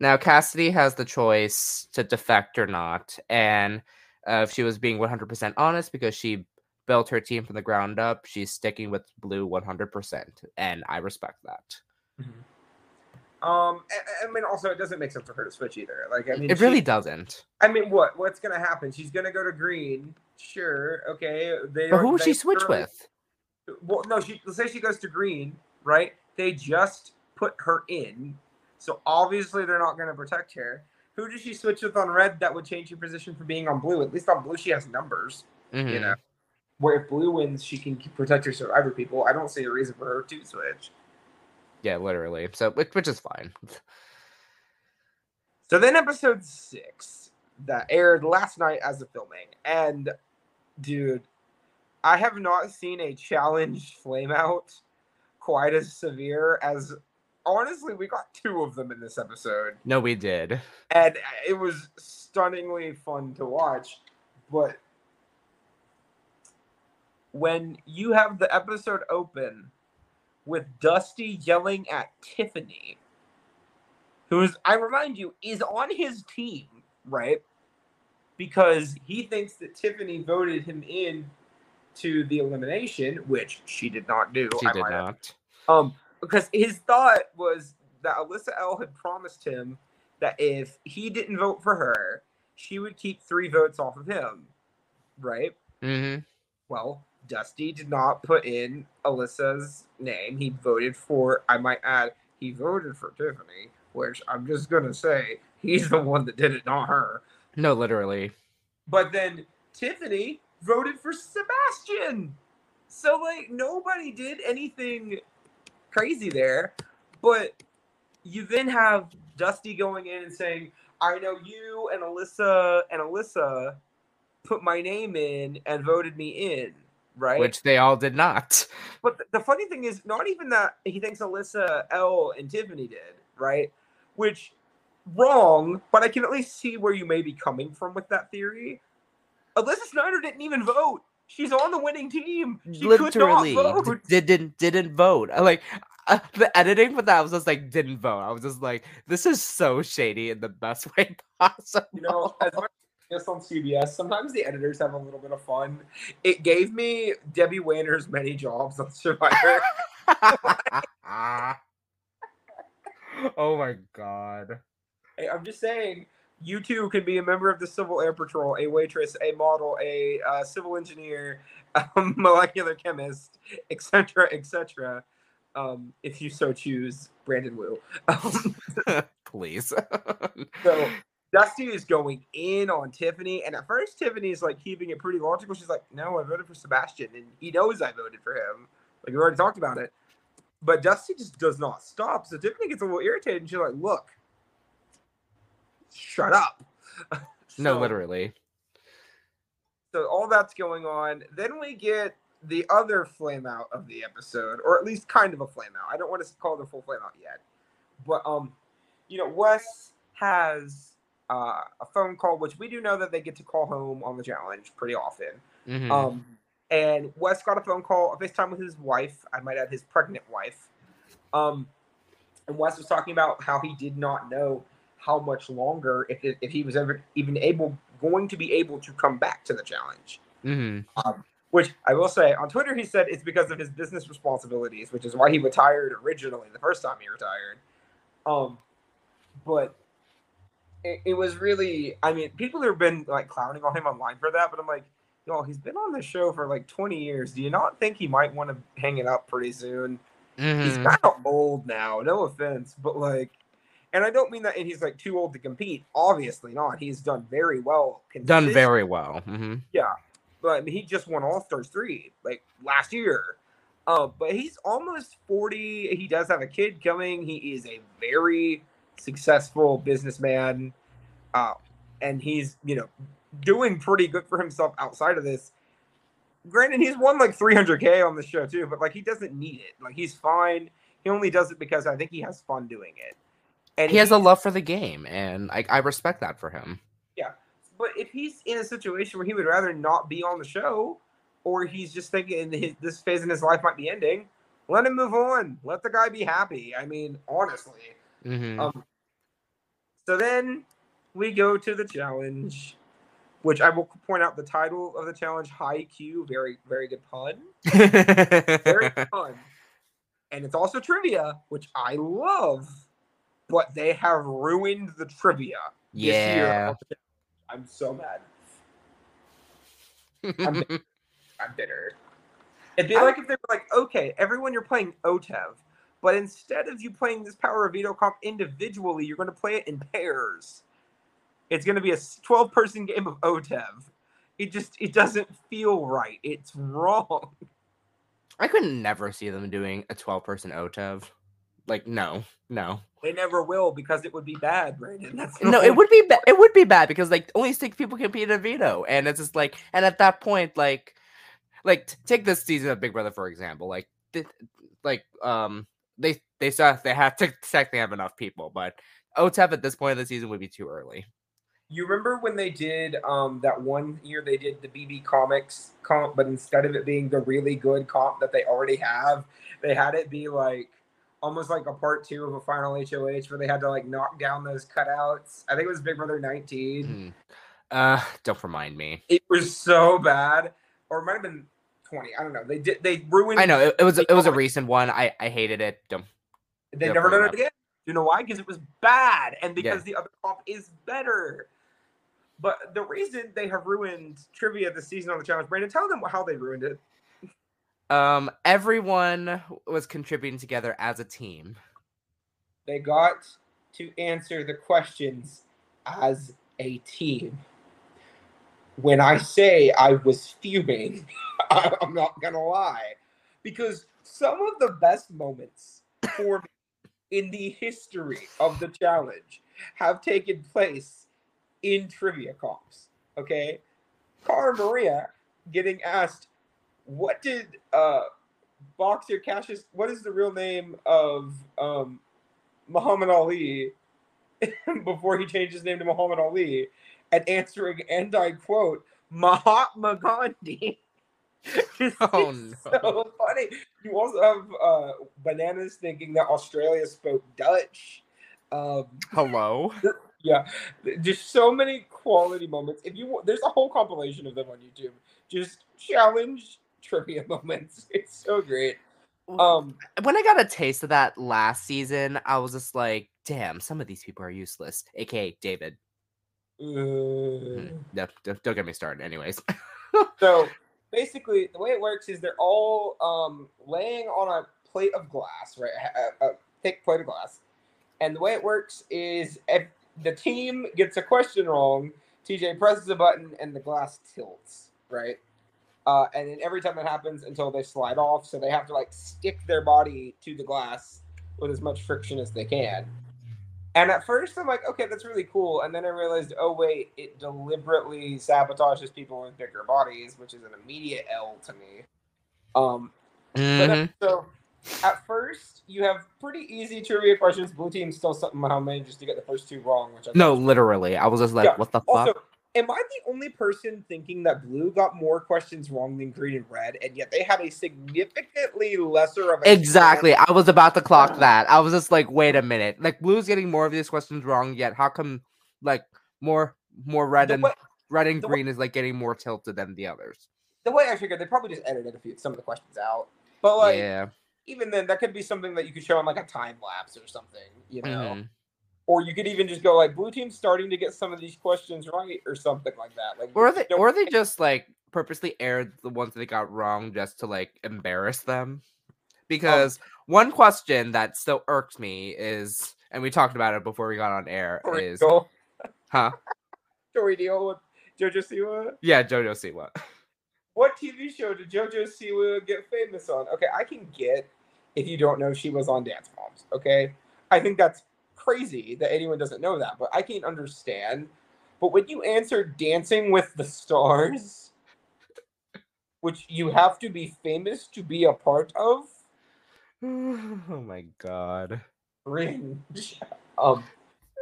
S1: Now, Cassidy has the choice to defect or not. And uh, if she was being 100% honest because she built her team from the ground up, she's sticking with Blue 100%. And I respect that.
S2: Mm-hmm. Um, I, I, mean, also, it doesn't make sense for her to switch either. Like, I mean,
S1: it really doesn't.
S2: I mean, what? What's gonna happen? She's gonna go to green. Sure, okay.
S1: They but who will she switch with?
S2: Well, no. She let's say she goes to green, right? They just put her in, so obviously they're not gonna protect her. Who does she switch with on red that would change her position from being on blue? At least on blue, she has numbers. Mm-hmm. You know, where if blue wins, she can protect her survivor people. I don't see a reason for her to switch.
S1: Yeah, literally. So, which, which is fine.
S2: so then, episode six that aired last night as a filming, and dude, I have not seen a challenge flame out quite as severe as honestly, we got two of them in this episode.
S1: No, we did.
S2: And uh, it was stunningly fun to watch. But when you have the episode open with Dusty yelling at Tiffany, who's, I remind you, is on his team, right? Because he thinks that Tiffany voted him in to the elimination, which she did not do.
S1: She
S2: I
S1: did not.
S2: Um, because his thought was that Alyssa L had promised him that if he didn't vote for her, she would keep three votes off of him, right?
S1: Mm-hmm.
S2: Well, Dusty did not put in Alyssa's name. He voted for, I might add, he voted for Tiffany, which I'm just gonna say he's the one that did it, not her.
S1: No, literally.
S2: But then Tiffany voted for Sebastian. So like nobody did anything crazy there. But you then have Dusty going in and saying, I know you and Alyssa and Alyssa put my name in and voted me in, right?
S1: Which they all did not.
S2: But the funny thing is, not even that he thinks Alyssa, L, and Tiffany did, right? Which wrong, but I can at least see where you may be coming from with that theory. Alyssa Snider didn't even vote. She's on the winning team. She Literally
S1: didn't didn't vote. Like (laughs) uh, the editing for that was just like didn't vote. I was just like, this is so shady in the best way possible. (laughs)
S2: You know, as much as on CBS, sometimes the editors have a little bit of fun. It gave me Debbie Wanner's many jobs on Survivor. (laughs)
S1: oh my god.
S2: Hey, I'm just saying you too can be a member of the Civil Air Patrol, a waitress, a model, a uh, civil engineer, (laughs) a molecular chemist, etc., etc. Um, if you so choose, Brandon Wu. Um, (laughs)
S1: Please.
S2: so Dusty is going in on Tiffany, and at first Tiffany is like keeping it pretty logical. She's like, "No, I voted for Sebastian, and he knows I voted for him. Like we already talked about it." But Dusty just does not stop. So Tiffany gets a little irritated, and she's like, "Look, shut up. (laughs)
S1: so, no, literally.
S2: So all that's going on. Then we get the other flame out of the episode, or at least kind of a flame out. I don't want to call it a full flame out yet. But um, you know, Wes has uh, a phone call, which we do know that they get to call home on the challenge pretty often. Mm-hmm. Um, and Wes got a phone call, a FaceTime with his wife. I might add his pregnant wife. Um, and Wes was talking about how he did not know how much longer if it, if he was ever even able going to be able to come back to the challenge.
S1: Mm-hmm.
S2: Um, which I will say on Twitter, he said it's because of his business responsibilities, which is why he retired originally the first time he retired. Um, but it, it was really, I mean, people have been like clowning on him online for that, but I'm like, yo, he's been on the show for like 20 years. Do you not think he might want to hang it up pretty soon? Mm-hmm. He's kind of old now. No offense, but like and I don't mean that And he's like too old to compete. Obviously not. He's done very well.
S1: Done very well. Mm-hmm.
S2: Yeah, but I mean, he just won All Stars three like last year. Uh, but he's almost forty. He does have a kid coming. He is a very successful businessman, uh, and he's you know doing pretty good for himself outside of this. Granted, he's won like 300k on the show too, but like he doesn't need it. Like he's fine He only does it because I think he has fun doing it. And
S1: he has a love for the game, and I, I respect that for him.
S2: Yeah, but if he's in a situation where he would rather not be on the show, or he's just thinking his, this phase in his life might be ending, let him move on. Let the guy be happy. I mean, honestly.
S1: Mhm.
S2: Um, so then we go to the challenge, which I will point out the title of the challenge, High Q. Very, very good pun. Very good (laughs) pun. And it's also trivia, which I love, but they have ruined the trivia. this year
S1: yeah.
S2: on the challenge. I'm so mad. (laughs) I'm I'm bitter. It'd be
S1: I-
S2: like if they were like, okay, everyone, you're playing OTEV, but instead of you playing this Power of Veto comp individually, you're going to play it in pairs. It's going to be a 12 person game of OTEV. It just it doesn't feel right. It's wrong.
S1: I could never see them doing a 12 person OTEV. Like, no, no.
S2: They never will because it would be bad, the
S1: No, it would be ba- it would be bad because like only six people compete in veto, and it's just like, and at that point, like, like t- take this season of Big Brother for example, like, th- like um they they saw they have to technically have enough people, but OTEV at this point of the season would be too early.
S2: You remember when they did um, that one year they did the BB Comics comp, but instead of it being the really good comp that they already have, they had it be like almost like a part two of a final HOH where they had to like knock down those cutouts. I think it was Big Brother 19.
S1: Hmm. Uh, don't remind me.
S2: It was so bad, or it might have been 20. I don't know. They did. They ruined.
S1: I know it, it was it was a recent one. I I hated it. Don't.
S2: They
S1: Yeah,
S2: never done it again. You know why? Because it was bad, and
S1: Yeah.
S2: because the other comp is better. But the reason they have ruined trivia this season on the challenge, Brandon, tell them how they ruined it.
S1: Um, everyone was contributing together as a team.
S2: They got to answer the questions as a team. When I say I was fuming, (laughs) I'm not gonna lie, because some of the best moments for me in the history of the challenge have taken place in trivia comps. Okay, Cara Maria getting asked, "What did uh, Boxer Cassius? What is the real name of um, Muhammad Ali (laughs) before he changed his name to Muhammad Ali?" And answering, and I quote, Mahatma Gandhi. (laughs)
S1: Oh, no.
S2: So funny. You also have uh, bananas thinking that Australia spoke Dutch. Um,
S1: Hello. (laughs)
S2: yeah, just so many quality moments. If you there's a whole compilation of them on YouTube. Just challenge trivia (laughs) moments. It's so great. Um,
S1: when I got a taste of that last season, I was just like, damn, some of these people are useless. AKA David.
S2: Uh,
S1: Hmm, no, don't, don't get me started. Anyways. (laughs)
S2: So basically, the way it works is they're all um, laying on a plate of glass, right? A, a thick plate of glass. And the way it works is if the team gets a question wrong, TJ presses a button and the glass tilts, right? Uh, and then every time that happens until they slide off, so they have to like stick their body to the glass with as much friction as they can. And at first, I'm like, okay, that's really cool. And then I realized, oh wait, it deliberately sabotages people with bigger bodies, which is an immediate L to me. Um,
S1: Mhm.
S2: then- so at first, you have pretty easy trivia questions. Blue team still somehow manages to get the first two wrong, which I
S1: No, literally. I was just like,
S2: Yeah,
S1: what the fuck?
S2: Also, am I the only person thinking that blue got more questions wrong than green and red, and yet they had a significantly lesser of a
S1: Exactly. I was about to clock that. I was just like, wait a minute. Like Blue's getting more of these questions wrong, yet how come like more more red
S2: The
S1: and
S2: way-
S1: red and
S2: the way-
S1: green is like getting more tilted than the others?
S2: The way I figured, they probably just edited a few some of the questions out. But like,
S1: yeah.
S2: even then, that could be something that you could show on like a time lapse or something, you know.
S1: Mhm.
S2: Or you could even just go like, blue team's starting to get some of these questions right, or something like that. Like,
S1: Or they or they (laughs) just like purposely aired the ones that they got wrong just to like embarrass them. Oh. Because one question that still irks me is and we talked about it before we got on air is
S2: Deal,
S1: huh? (laughs)
S2: Tori Deal with JoJo Siwa.
S1: Yeah, Jojo Siwa.
S2: What TV show did JoJo Siwa get famous on? Okay, I can get if you don't know she was on Dance Moms. Okay, I think that's crazy that anyone doesn't know that, but I can't understand. But when you answer Dancing with the Stars, which you have to be famous to be a part of, (sighs)
S1: oh my god.
S2: Cringe. Um,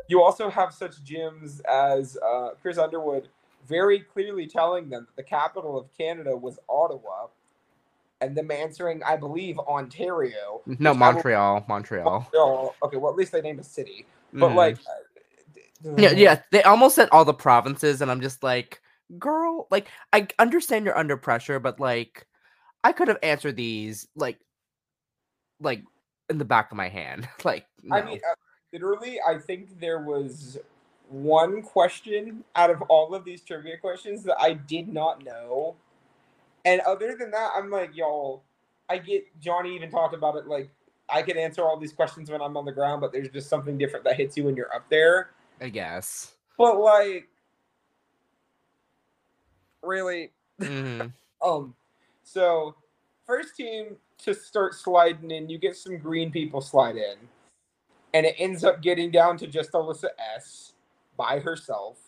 S2: you also have such gyms as uh, Chris Underwood very clearly telling them that the capital of Canada was Ottawa, and them answering, I believe, Ontario.
S1: No,
S2: I will-
S1: Montreal. Montreal.
S2: Montreal. Okay, well, at least they named a city. But,
S1: Mhm.
S2: like,
S1: yeah, yeah, they almost said all the provinces, and I'm just like, girl, like, I understand you're under pressure, but like, I could have answered these like, like in the back of my hand. (laughs) Like,
S2: I mean, uh, literally, I think there was one question out of all of these trivia questions that I did not know. And other than that, I'm like, y'all, I get Johnny even talked about it. Like, I can answer all these questions when I'm on the ground, but there's just something different that hits you when you're up there.
S1: I guess.
S2: But, like, really,
S1: Mhm. (laughs)
S2: um, so first team to start sliding in, you get some green people slide in, and it ends up getting down to just Alyssa S by herself,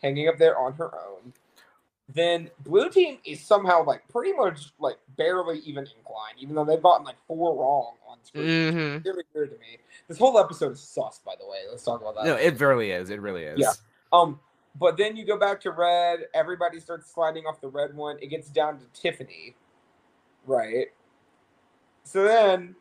S2: hanging up there on her own. Then blue team is somehow like pretty much like barely even inclined, even though they've gotten like four wrong on screen.
S1: Mhm.
S2: It's really weird to me. This whole episode is sus, by the way. Let's talk about that.
S1: No, it really is. It really is.
S2: Yeah. Um, but then you go back to red. Everybody starts sliding off the red one. It gets down to Tiffany, right? So then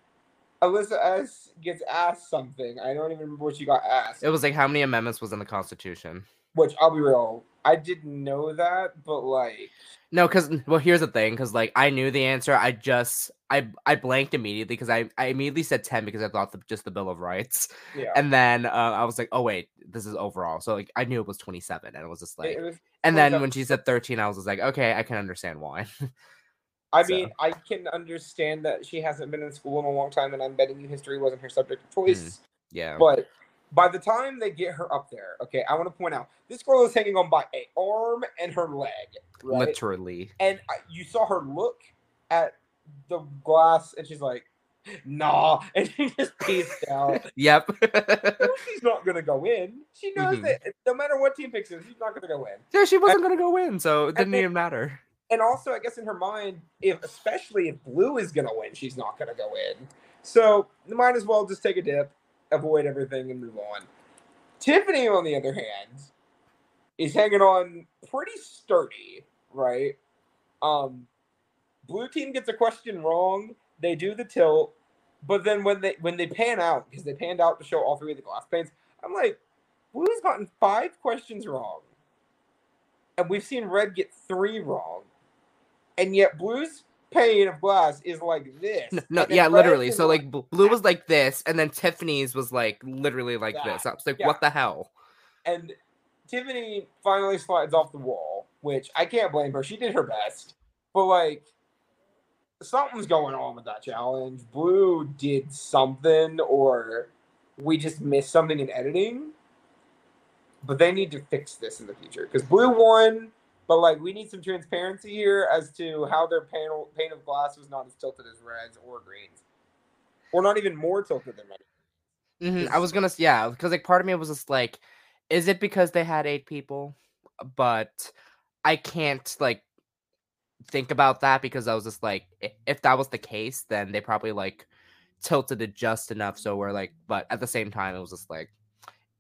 S2: Alyssa S gets asked something. I don't even remember what she got asked.
S1: It was like how many amendments was in the Constitution?
S2: which I'll be real, I didn't know that, but like,
S1: No, because well, here's the thing. Because like I knew the answer, I just I I blanked immediately because I I immediately said ten because I thought the, just the Bill of Rights,
S2: yeah.
S1: and then uh, I was like, oh wait, this is overall. So like I knew it was twenty seven, and it was just like,
S2: it was,
S1: and then when she said thirteen, I was just like, okay, I can understand why. (laughs)
S2: I
S1: so-
S2: mean, I can understand that she hasn't been in school in a long time, and I'm betting you history wasn't her subject of choice.
S1: yeah.
S2: But by the time they get her up there, okay, I want to point out this girl is hanging on by a arm and her leg, right?
S1: Literally.
S2: And I, you saw her look at the glass, and she's like, "Nah," (laughs) and she just peaced (laughs) out.
S1: Yep.
S2: she's not gonna go in. She knows
S1: Mhm.
S2: that no matter what team picks her, she's not gonna go in.
S1: yeah, she wasn't gonna go in, so it didn't
S2: then-
S1: even matter.
S2: And also, I guess in her mind, if especially if Blue is gonna win, she's not gonna go in. So you might as well just take a dip, avoid everything, and move on. Tiffany, on the other hand, is hanging on pretty sturdy, right? Um, blue team gets a question wrong. They do the tilt, but then when they when they pan out because they panned out to show all three of the glass panes, I'm like, blue's gotten five questions wrong, and we've seen red get three wrong, and yet blue's pane of glass is like this.
S1: No, no yeah, literally. So
S2: like-
S1: like bl- blue was like this, and then Tiffany's was like literally like this. I was like,
S2: Yeah.
S1: what the hell?
S2: and Tiffany finally slides off the wall, which I can't blame her. She did her best, but like something's going on with that challenge. Blue did something, or we just missed something in editing. But they need to fix this in the future because Blue won, but like we need some transparency here as to how their panel pane of glass was not as tilted as reds or greens, or not even more tilted than red.
S1: Mhm, I was gonna, yeah, because like part of me was just like, is it because they had eight people? But I can't like think about that because I was just like, if that was the case, then they probably like tilted it just enough so we're like, but at the same time, it was just like,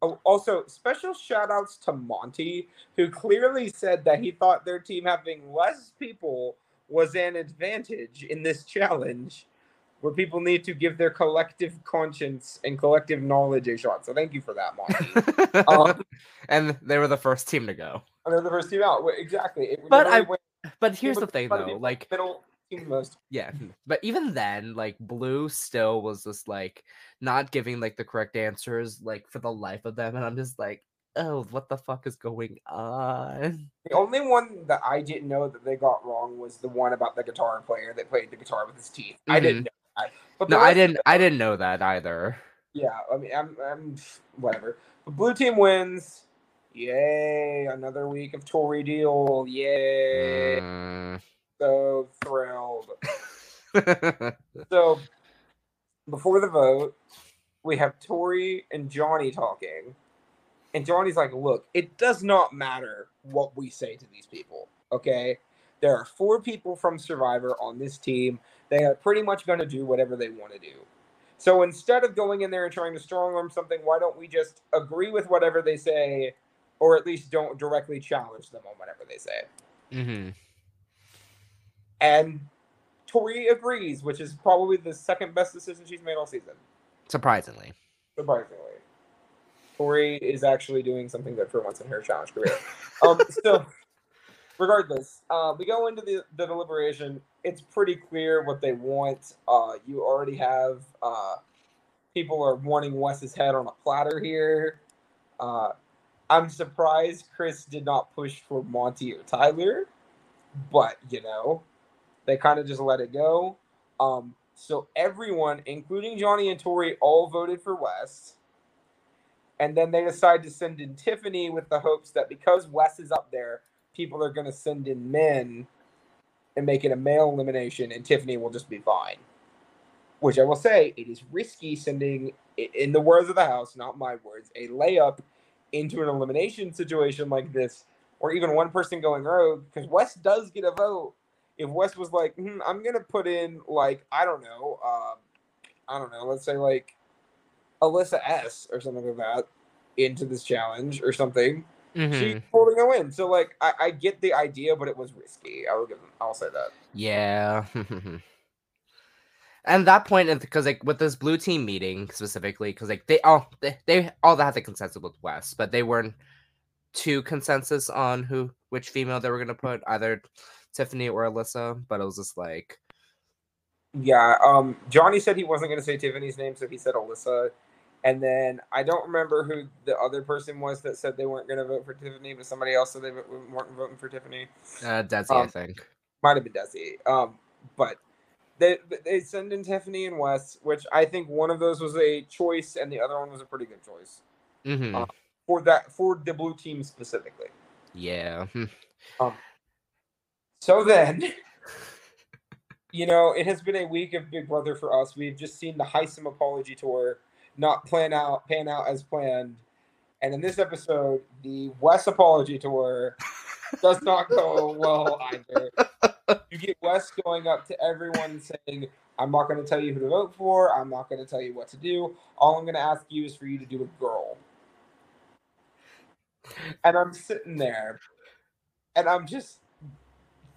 S2: Oh, also, special shout outs to Monte, who clearly said that he thought their team having less people was an advantage in this challenge, where people need to give their collective conscience and collective knowledge a shot. So thank you for that, Monte. (laughs) um,
S1: and they were the first team to go.
S2: and they're the first team out. Exactly. It
S1: But I-
S2: went-
S1: But here's the thing though, like
S2: middle team most.
S1: Yeah, but even then, like blue still was just like not giving like the correct answers, like for the life of them, and I'm just like, oh, what the fuck is going on? (laughs)
S2: The only one that I didn't know that they got wrong was the one about the guitar player that played the guitar with his teeth. I didn't know that. But
S1: Mm-hmm. No, I didn't. I didn't know that either.
S2: Yeah, I mean, I'm, I'm whatever. But blue team wins. Yay! Another week of Tori Deal. Yay!
S1: Mm.
S2: So thrilled. (laughs) So before the vote, we have Tori and Johnny talking, and Johnny's like, "Look, it does not matter what we say to these people. Okay, There are four people from Survivor on this team. They are pretty much going to do whatever they want to do. So instead of going in there and trying to strong arm something, why don't we just agree with whatever they say, or at least don't directly challenge them on whatever they say?
S1: Mm-hmm.
S2: And Tori agrees, which is probably the second best decision she's made all season.
S1: Surprisingly.
S2: Surprisingly. Tori is actually doing something good for once in her challenge career. (laughs) um, so, regardless, uh, we go into the, the deliberation. It's pretty clear what they want. Uh, you already have uh, people are wanting Wes's head on a platter here. Uh, I'm surprised Chris did not push for Monte or Tyler, but you know, they kind of just let it go. Um, so everyone, including Johnny and Tori, all voted for Wes. And then they decide to send in Tiffany with the hopes that because Wes is up there, people are going to send in men and make it a male elimination, and Tiffany will just be fine. Which I will say, it is risky sending, in the words of the house, not my words, a layup into an elimination situation like this, or even one person going rogue, because Wes does get a vote if Wes was like, hmm, I'm gonna put in like I don't know, um, I don't know, let's say like Alyssa S or something like that into this challenge or something,
S1: Mm-hmm.
S2: she's holding a win. So like I, I get the idea, but it was risky. I will give them. I'll say that.
S1: Yeah. (laughs) and that point, because like with this blue team meeting specifically, because like they all they, they all had the consensus with Wes, but they weren't too consensus on who which female they were gonna put either Tiffany or Alyssa. But it was just like
S2: Yeah. Um. Johnny said he wasn't gonna say Tiffany's name, so he said Alyssa. And then I don't remember who the other person was that said they weren't going to vote for Tiffany, but somebody else said they weren't voting for Tiffany.
S1: uh, Desi, I
S2: Um,
S1: think.
S2: Might have been Desi. Um, but they they send in Tiffany and Wes, which I think one of those was a choice, and the other one was a pretty good choice
S1: hmm
S2: uh, for that for the blue team specifically.
S1: yeah. (laughs)
S2: So then, you know, it has been a week of Big Brother for us. We've just seen the Hisam apology tour not plan out pan out as planned. And in this episode, the Wes apology tour does not go well either. You get Wes going up to everyone saying, I'm not going to tell you who to vote for. I'm not going to tell you what to do. All I'm going to ask you is for you to do a girl. And I'm sitting there and I'm just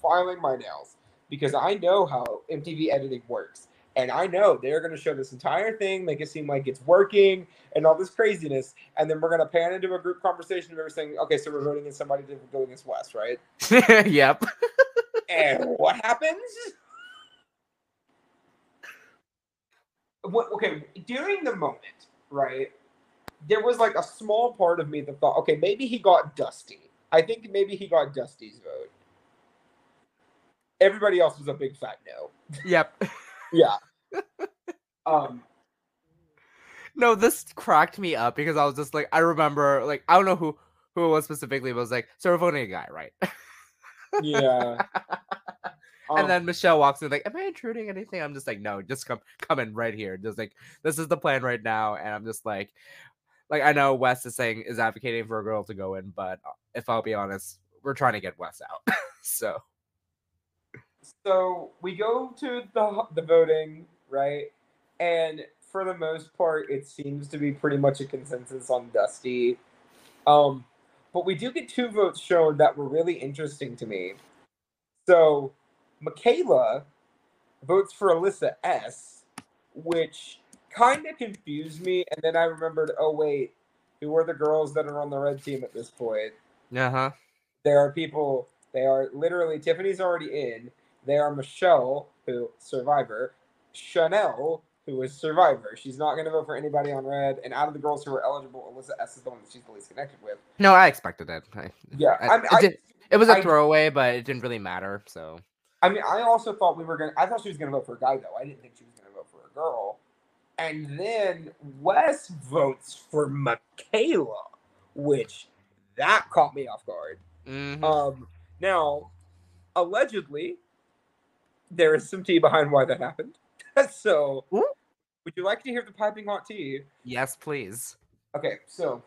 S2: filing my nails because I know how MTV editing works. And I know they're going to show this entire thing, make it seem like it's working and all this craziness. And then we're going to pan into a group conversation of everything. Okay, so we're voting against somebody to go against Wes, right? (laughs)
S1: yep. (laughs)
S2: And what happens? What, okay, during the moment, right? There was like a small part of me that thought, okay, maybe he got Dusty. I think maybe he got Dusty's vote. Everybody else was a big fat no.
S1: Yep. (laughs)
S2: Yeah. um.
S1: No, this cracked me up because I was just like, I remember, like, I don't know who who it was specifically, but was like, so we're voting a guy, right?
S2: Yeah. (laughs) Um,
S1: and then Michele walks in like, "Am I intruding anything?" I'm just like, "No, just come, come in right here." Just like, this is the plan right now, and I'm just like, like I know Wes is saying is advocating for a girl to go in, but uh, if I'll be honest, we're trying to get Wes out. (laughs) so
S2: so we go to the the voting, right? And for the most part, it seems to be pretty much a consensus on Dusty. Um, but we do get two votes shown that were really interesting to me. So Michaela votes for Alyssa S, which kind of confused me. And then I remembered, oh wait, who are the girls that are on the red team at this point?
S1: uh huh.
S2: There are people. They are literally Tiffany's already in. They are Michele, who Survivor, Chanel, who is Survivor. She's not going to vote for anybody on red. And out of the girls who are eligible, Alyssa S is the one that she's the least connected with.
S1: No, I expected it. I,
S2: Yeah,
S1: I-
S2: I,
S1: it,
S2: I,
S1: did- it was a throwaway, but it didn't really matter. So
S2: I mean, I also thought we were going. to I thought she was going to vote for a guy though. I didn't think she was going to vote for a girl. And then Wes votes for Michaela, which that caught me off guard.
S1: mhm.
S2: Um, now, allegedly, there is some tea behind why that happened. (laughs) so,
S1: Ooh.
S2: would you like to hear the piping hot tea?
S1: yes, please.
S2: Okay, so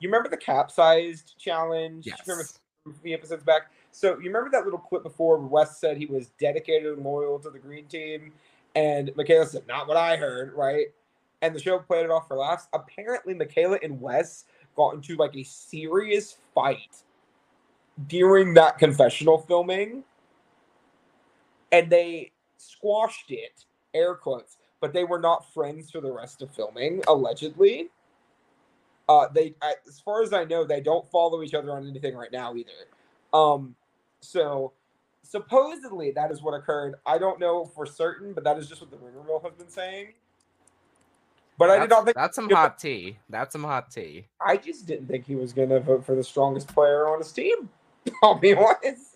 S2: you remember the capsized challenge
S1: Yes.
S2: a few episodes back? So you remember that little clip before where Wes said he was dedicated and loyal to the green team, and Michaela said, "Not what I heard," right? And the show played it off for laughs. Apparently, Michaela and Wes got into like a serious fight during that confessional filming, and they squashed it, air quotes, but they were not friends for the rest of filming, allegedly. Uh, they, as far as I know, they don't follow each other on anything right now either. Um, so supposedly that is what occurred. I don't know for certain, but that is just what the rumor mill has been saying. But I did not think
S1: that's some hot tea. That's some hot tea.
S2: I just didn't think he was going to vote for the strongest player on his team. (laughs) I'll be honest.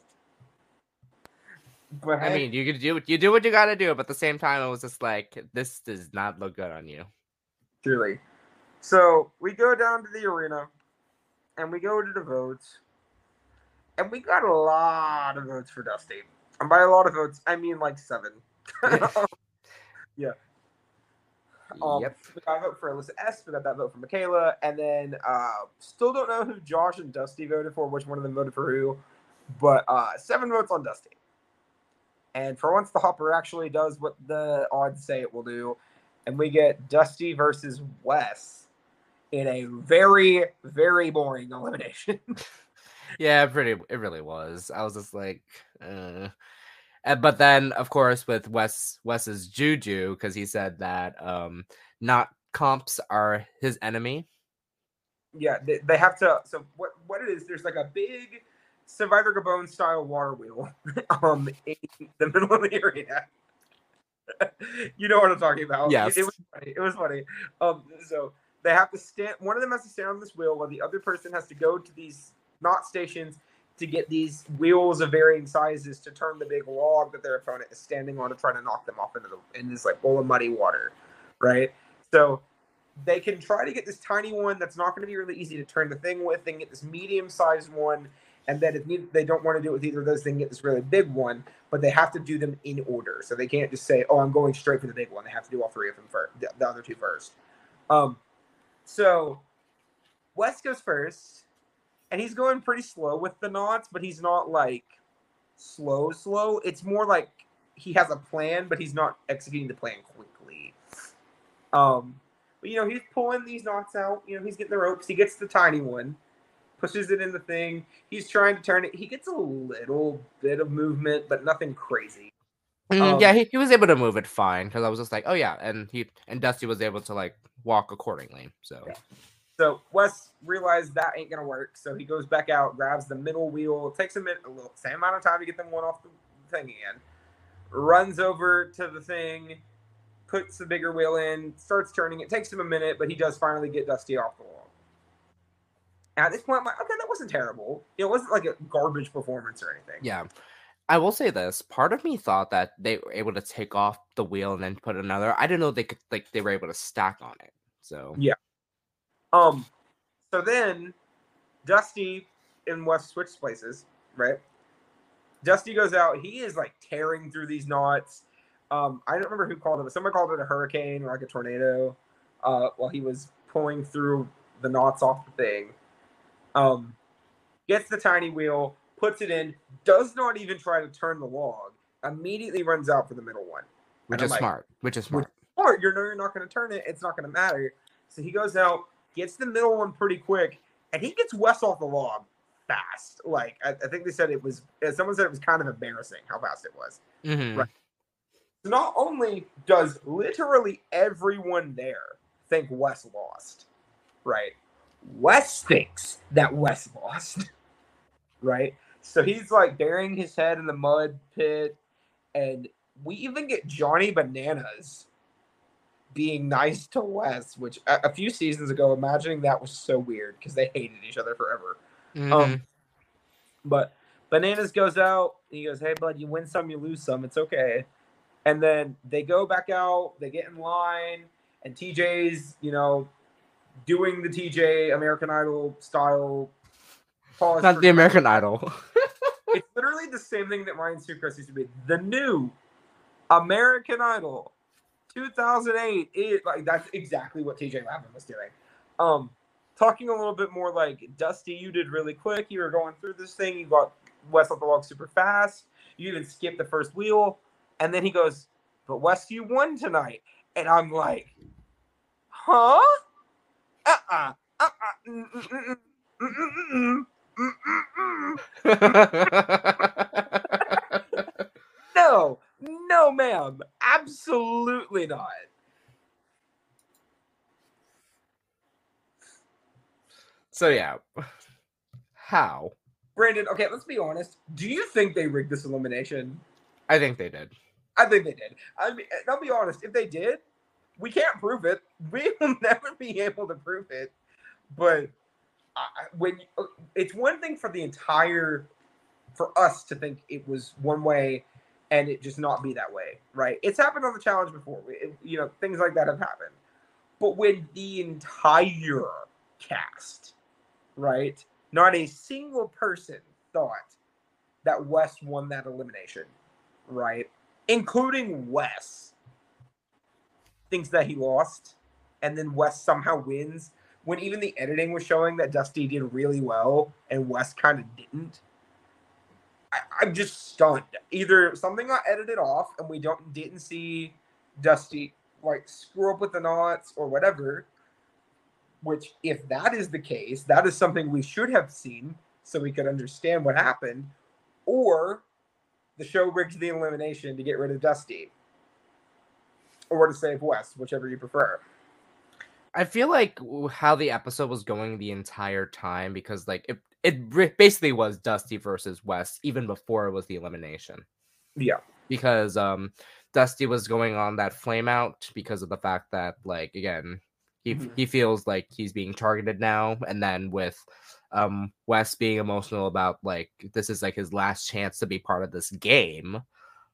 S1: But I mean, you can do you do what you got to do, but at the same time, it was just like this does not look good on you.
S2: Truly. So we go down to the arena, and we go to the votes, and we got a lot of votes for Dusty. And by a lot of votes, I mean like seven. (laughs) (laughs) yeah. Um, yep. We got a vote for Alyssa S. We got that vote for Michaela, and then uh, still don't know who Josh and Dusty voted for. Which one of them voted for who? But uh, seven votes on Dusty. And for once, the Hopper actually does what the odds say it will do, and we get Dusty versus Wes in a very, very boring elimination. (laughs)
S1: yeah, pretty. It really was. I was just like, uh. but then, of course, with Wes Wes's juju, because he said that um, not comps are his enemy.
S2: Yeah, they, they have to. So what what it is? There's like a big Survivor Gabon style water wheel (laughs) um in the middle of the arena. (laughs) you know what I'm talking about.
S1: Yes.
S2: It, it was funny. It was funny. Um, so they have to stand. One of them has to stand on this wheel, while the other person has to go to these knot stations to get these wheels of varying sizes to turn the big log that their opponent is standing on to try to knock them off into the in this like bowl of muddy water, right? So they can try to get this tiny one that's not going to be really easy to turn the thing with. They can get this medium-sized one, and then if they don't want to do it with either of those, they can get this really big one. But they have to do them in order, so they can't just say, "Oh, I'm going straight for the big one." They have to do all three of them first, the, the other two first. Um, so Wes goes first, and he's going pretty slow with the knots, but he's not like slow, slow. It's more like he has a plan, but he's not executing the plan quickly. Um, but you know, he's pulling these knots out. You know, he's getting the ropes. He gets the tiny one, pushes it in the thing. He's trying to turn it. He gets a little bit of movement, but nothing crazy.
S1: Mm, um, yeah, he, he was able to move it fine because I was just like, oh yeah, and he and Dusty was able to like walk accordingly. So. Yeah.
S2: So Wes realized that ain't gonna work, so he goes back out, grabs the middle wheel, takes a minute, a little same amount of time to get them one off the thing again, runs over to the thing, puts the bigger wheel in, starts turning it. Takes him a minute, but he does finally get Dusty off the wall. At this point, I'm like, okay, that wasn't terrible. It wasn't like a garbage performance or anything.
S1: Yeah. I will say this. Part of me thought that they were able to take off the wheel and then put another. I didn't know they could like they were able to stack on it. So
S2: yeah. Um. So then, Dusty and Wes switch places, right? Dusty goes out. He is like tearing through these knots. Um, I don't remember who called it, but someone called it a hurricane or like a tornado. Uh, while he was pulling through the knots off the thing. Um, gets the tiny wheel, puts it in, does not even try to turn the log, immediately runs out for the middle one.
S1: Which is like, smart. Which is smart.
S2: Smart. You're, you're not going to turn it. It's not going to matter. So he goes out, gets the middle one pretty quick, and he gets Wes off the log fast. Like I, I think they said it was. Someone said it was kind of embarrassing how fast it was.
S1: Mm-hmm. Right.
S2: So not only does literally everyone there think Wes lost, right? Wes thinks that Wes lost, (laughs) right? So he's like burying his head in the mud pit, and we even get Johnny Bananas being nice to Wes, which a, a few seasons ago, imagining that was so weird because they hated each other forever. Mm-hmm. Um, but Bananas goes out. He goes, "Hey, bud, you win some, you lose some. It's okay." And then they go back out. They get in line, and TJ's, you know, doing the TJ American Idol style.
S1: Not the American Idol. (laughs)
S2: it's literally the same thing that Ryan Seacrest used to be. The new American Idol 2008. It, like that's exactly what TJ Lavin was doing. Um, talking a little bit more like Dusty, you did really quick. You were going through this thing. You got Wes let the log super fast. You even skip the first wheel, and then he goes, "But Wes, you won tonight," and I'm like, "Huh? uh-uh, uh-uh, (laughs) no, no, ma'am, absolutely not.
S1: So yeah, how?
S2: Brandon, okay, let's be honest. Do you think they rigged this elimination?
S1: I think they did.
S2: I think they did. I mean, uh, I'll be honest. If they did, we can't prove it. (laughs) We will never be able to prove it. But I, when uh, it's one thing for the entire, for us to think it was one way, and it just not be that way, right? It's happened on the challenge before. It, you know, things like that have happened. But when the entire cast, right, not a single person thought that Wes won that elimination, right? Including Wes thinks that he lost, and then Wes somehow wins. When even the editing was showing that Dusty did really well and Wes kind of didn't. I, I'm just stunned. Either something got edited off and we don't didn't see Dusty like screw up with the knots or whatever, which if that is the case that is something we should have seen so we could understand what happened or the show rigged the elimination to get rid of dusty or to save wes whichever you prefer
S1: I feel like how the episode was going the entire time because like it it basically was Dusty versus Wes even before it was the elimination
S2: yeah
S1: because um Dusty was going on that flame out because of the fact that like again he
S2: Mhm.
S1: he feels like he's being targeted now and then with um Wes being emotional about like this is like his last chance to be part of this game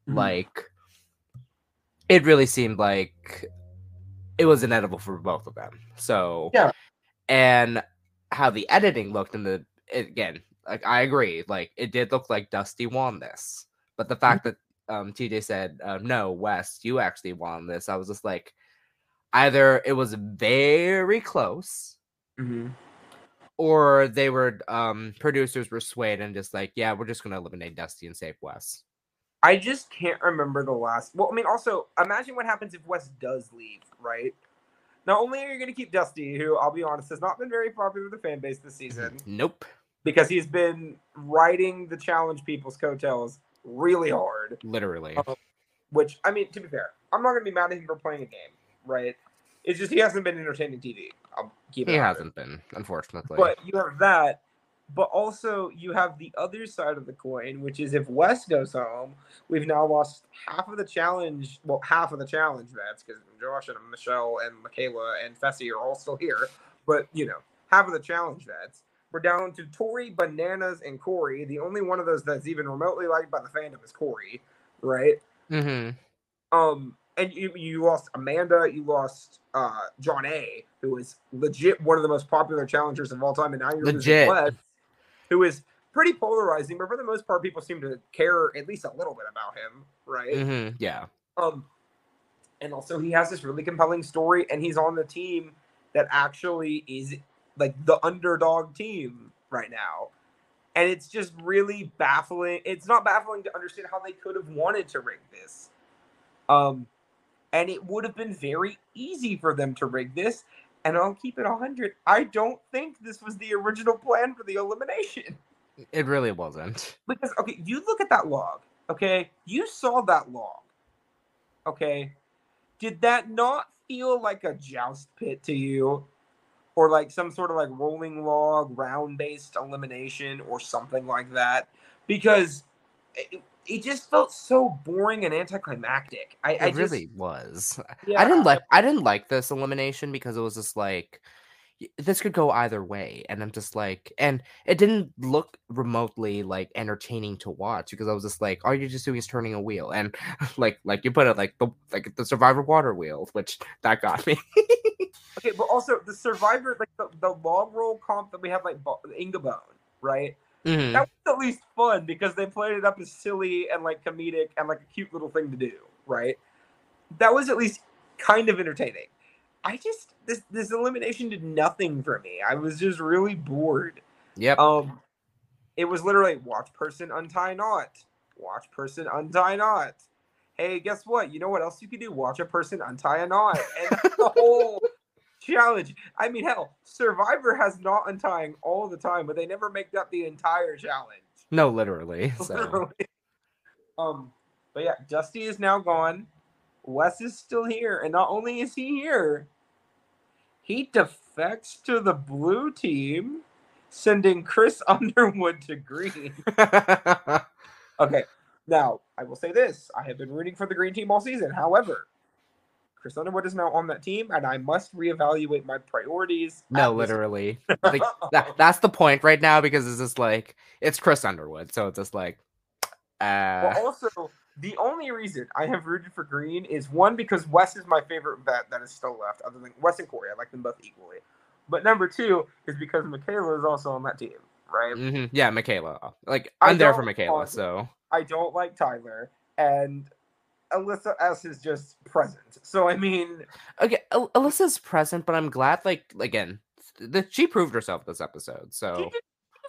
S2: Mhm.
S1: like it really seemed like it was inedible for both of them so
S2: Yeah.
S1: and how the editing looked in the again like i agree like it did look like dusty won this but the fact that um tj said uh, no wes you actually won this i was just like either it was very close
S2: Mhm.
S1: or they were um producers were swayed and just like yeah we're just gonna eliminate dusty and save wes
S2: i just can't remember the last well i mean also imagine what happens if wes does leave right? Not only are you going to keep dusty who i'll be honest has not been very popular with the fan base this season. (clears throat)
S1: Nope.
S2: Because he's been riding the challenge people's coattails really hard.
S1: Literally.
S2: Um, which I mean, to be fair, I'm not gonna be mad at him for playing a game, right? It's just he hasn't been entertaining TV. I'll keep it.
S1: he hasn't been unfortunately.
S2: But you have that, but also you have the other side of the coin, which is if Wes goes home, we've now lost half of the challenge. Well, half of the challenge vets because Josh and Michele and Michaela and Fessy are all still here, but you know, half of the challenge vets. We're down to Tori, Bananas, and Cory. The only one of those that's even remotely liked by the fandom is Cory, right?
S1: Mm-hmm.
S2: Um, and you you lost Amanda, you lost uh Jonna, who is legit one of the most popular challengers of all time, and now you're
S1: Legit.
S2: losing Wes, who is pretty polarizing, but for the most part, people seem to care at least a little bit about him, right?
S1: hmm yeah
S2: Um, and also he has this really compelling story, and he's on the team that actually is like the underdog team right now. And it's just really baffling. It's not baffling to understand how they could have wanted to rig this. Um, and it would have been very easy for them to rig this. And I'll keep it 100. I don't think this was the original plan for the elimination.
S1: it really wasn't
S2: Because okay, you look at that log. Okay, you saw that log. Okay, did that not feel like a joust pit to you, or like some sort of like rolling log, round based elimination, or something like that? Because it, it just felt so boring and anticlimactic. I,
S1: it
S2: I just,
S1: really was
S2: yeah,
S1: I didn't like I didn't like this elimination because it was just like this could go either way and I'm just like and it didn't look remotely like entertaining to watch because I was just like all you're just doing is turning a wheel and (laughs) like like you put it like the like the survivor water wheel which that got me
S2: Okay, but also the Survivor, like the, the log roll comp that we have, like Bo- Inga Bone, right?
S1: Mhm.
S2: That was at least fun because they played it up as silly and like comedic and like a cute little thing to do, right? That was at least kind of entertaining. I just this this elimination did nothing for me. I was just really bored.
S1: yep
S2: Um, it was literally watch person untie knot, watch person untie knot. Hey, guess what? You know what else you can do? Watch a person untie a knot, and that's the whole challenge. I mean, hell, Survivor has knot untying all the time, but they never make that the entire challenge.
S1: No, literally. (laughs) So.
S2: Literally. Um, but yeah, Dusty is now gone. Wes is still here, and not only is he here, he defects to the blue team, sending Chris (laughs) Underwood to green. (laughs) Okay, now I will say this: I have been rooting for the green team all season. However, Chris Underwood is now on that team, and I must reevaluate my priorities.
S1: no, literally. (laughs) Like, that, that's the point right now because it's just like it's Chris Underwood, so it's just like uh
S2: Well, also, the only reason I have rooted for Green is one because Wes is my favorite vet that is still left, other than Wes and Cory. I like them both equally. But number two is because Michaela is also on that team, right?
S1: mhm, yeah, Michaela. Like I'm there for Michaela, so
S2: I don't like Tyler, and Alyssa S is just present. So I mean,
S1: okay, Al- Alyssa's present, but I'm glad like again that she proved herself this episode. So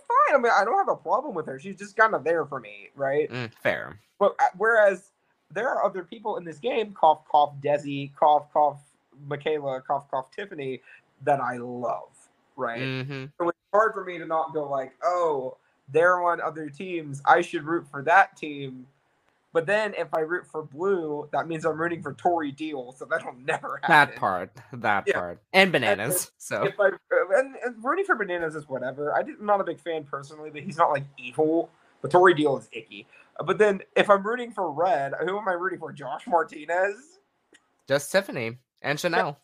S2: fine. I mean, I don't have a problem with her. She's just kind of there for me, right?
S1: mm, fair.
S2: But uh, whereas there are other people in this game, cough cough Desi, cough cough Michaela, cough cough Tiffany, that I love, right?
S1: hmm
S2: So it's hard for me to not go like, oh, they're on other teams. I should root for that team. But then if I root for blue, that means I'm rooting for Tori Deal, so that'll never happen.
S1: That part, that
S2: Yeah.
S1: part, and bananas. So
S2: If I and, and rooting for bananas is whatever. I I'm not a big fan personally, but he's not like evil. But Tori Deal is icky. But then if I'm rooting for red, who am I rooting for? Josh Martinez?
S1: just Tiffany and Chanel.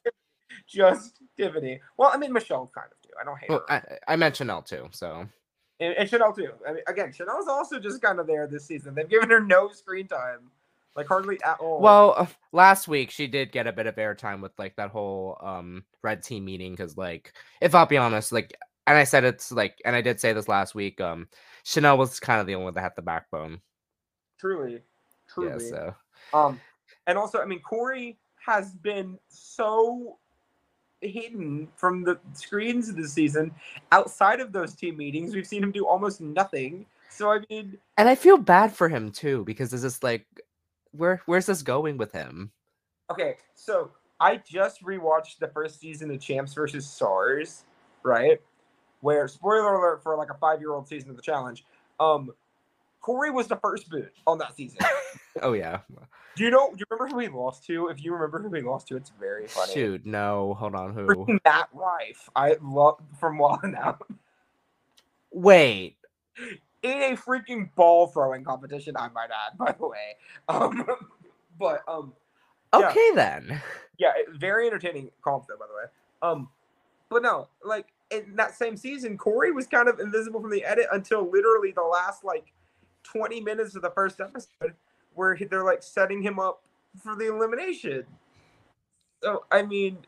S2: Just Tiffany. Well, I mean Michele kind of do. I don't hate
S1: Well,
S2: her.
S1: I, I meant Chanel too. So
S2: and, and Chanel too. I mean, again, Chanel's also just kind of there this season. They've given her no screen time, like hardly at all.
S1: Well, uh, last week she did get a bit of airtime with like that whole um red team meeting because like if I'll be honest, like and I said it's like and I did say this last week, um Chanel was kind of the only one that had the backbone.
S2: truly, truly.
S1: Yeah, so
S2: Um, and also, I mean, Cory has been so hidden from the screens of this season. Outside of those team meetings, we've seen him do almost nothing. So I mean,
S1: and I feel bad for him too because it's just like where where's this going with him?
S2: okay, so I just rewatched the first season of Champs versus Stars, right? Where spoiler alert for like a five-year-old season of the challenge. Um, Cory was the first boot on that season. (laughs)
S1: Oh yeah.
S2: do you know? Do you remember who he lost to? If you remember who he lost to, it's very funny.
S1: Shoot, no, hold on, who?
S2: Freaking Matt Rife. I love from Wild Out
S1: Wait.
S2: in a freaking ball throwing competition. I might add, by the way. Um, (laughs) but um, Yeah.
S1: Okay then.
S2: yeah, very entertaining comp though, by the way. Um, but no, like in that same season, Cory was kind of invisible from the edit until literally the last like twenty minutes of the first episode, where he- they're like setting him up for the elimination. So I mean,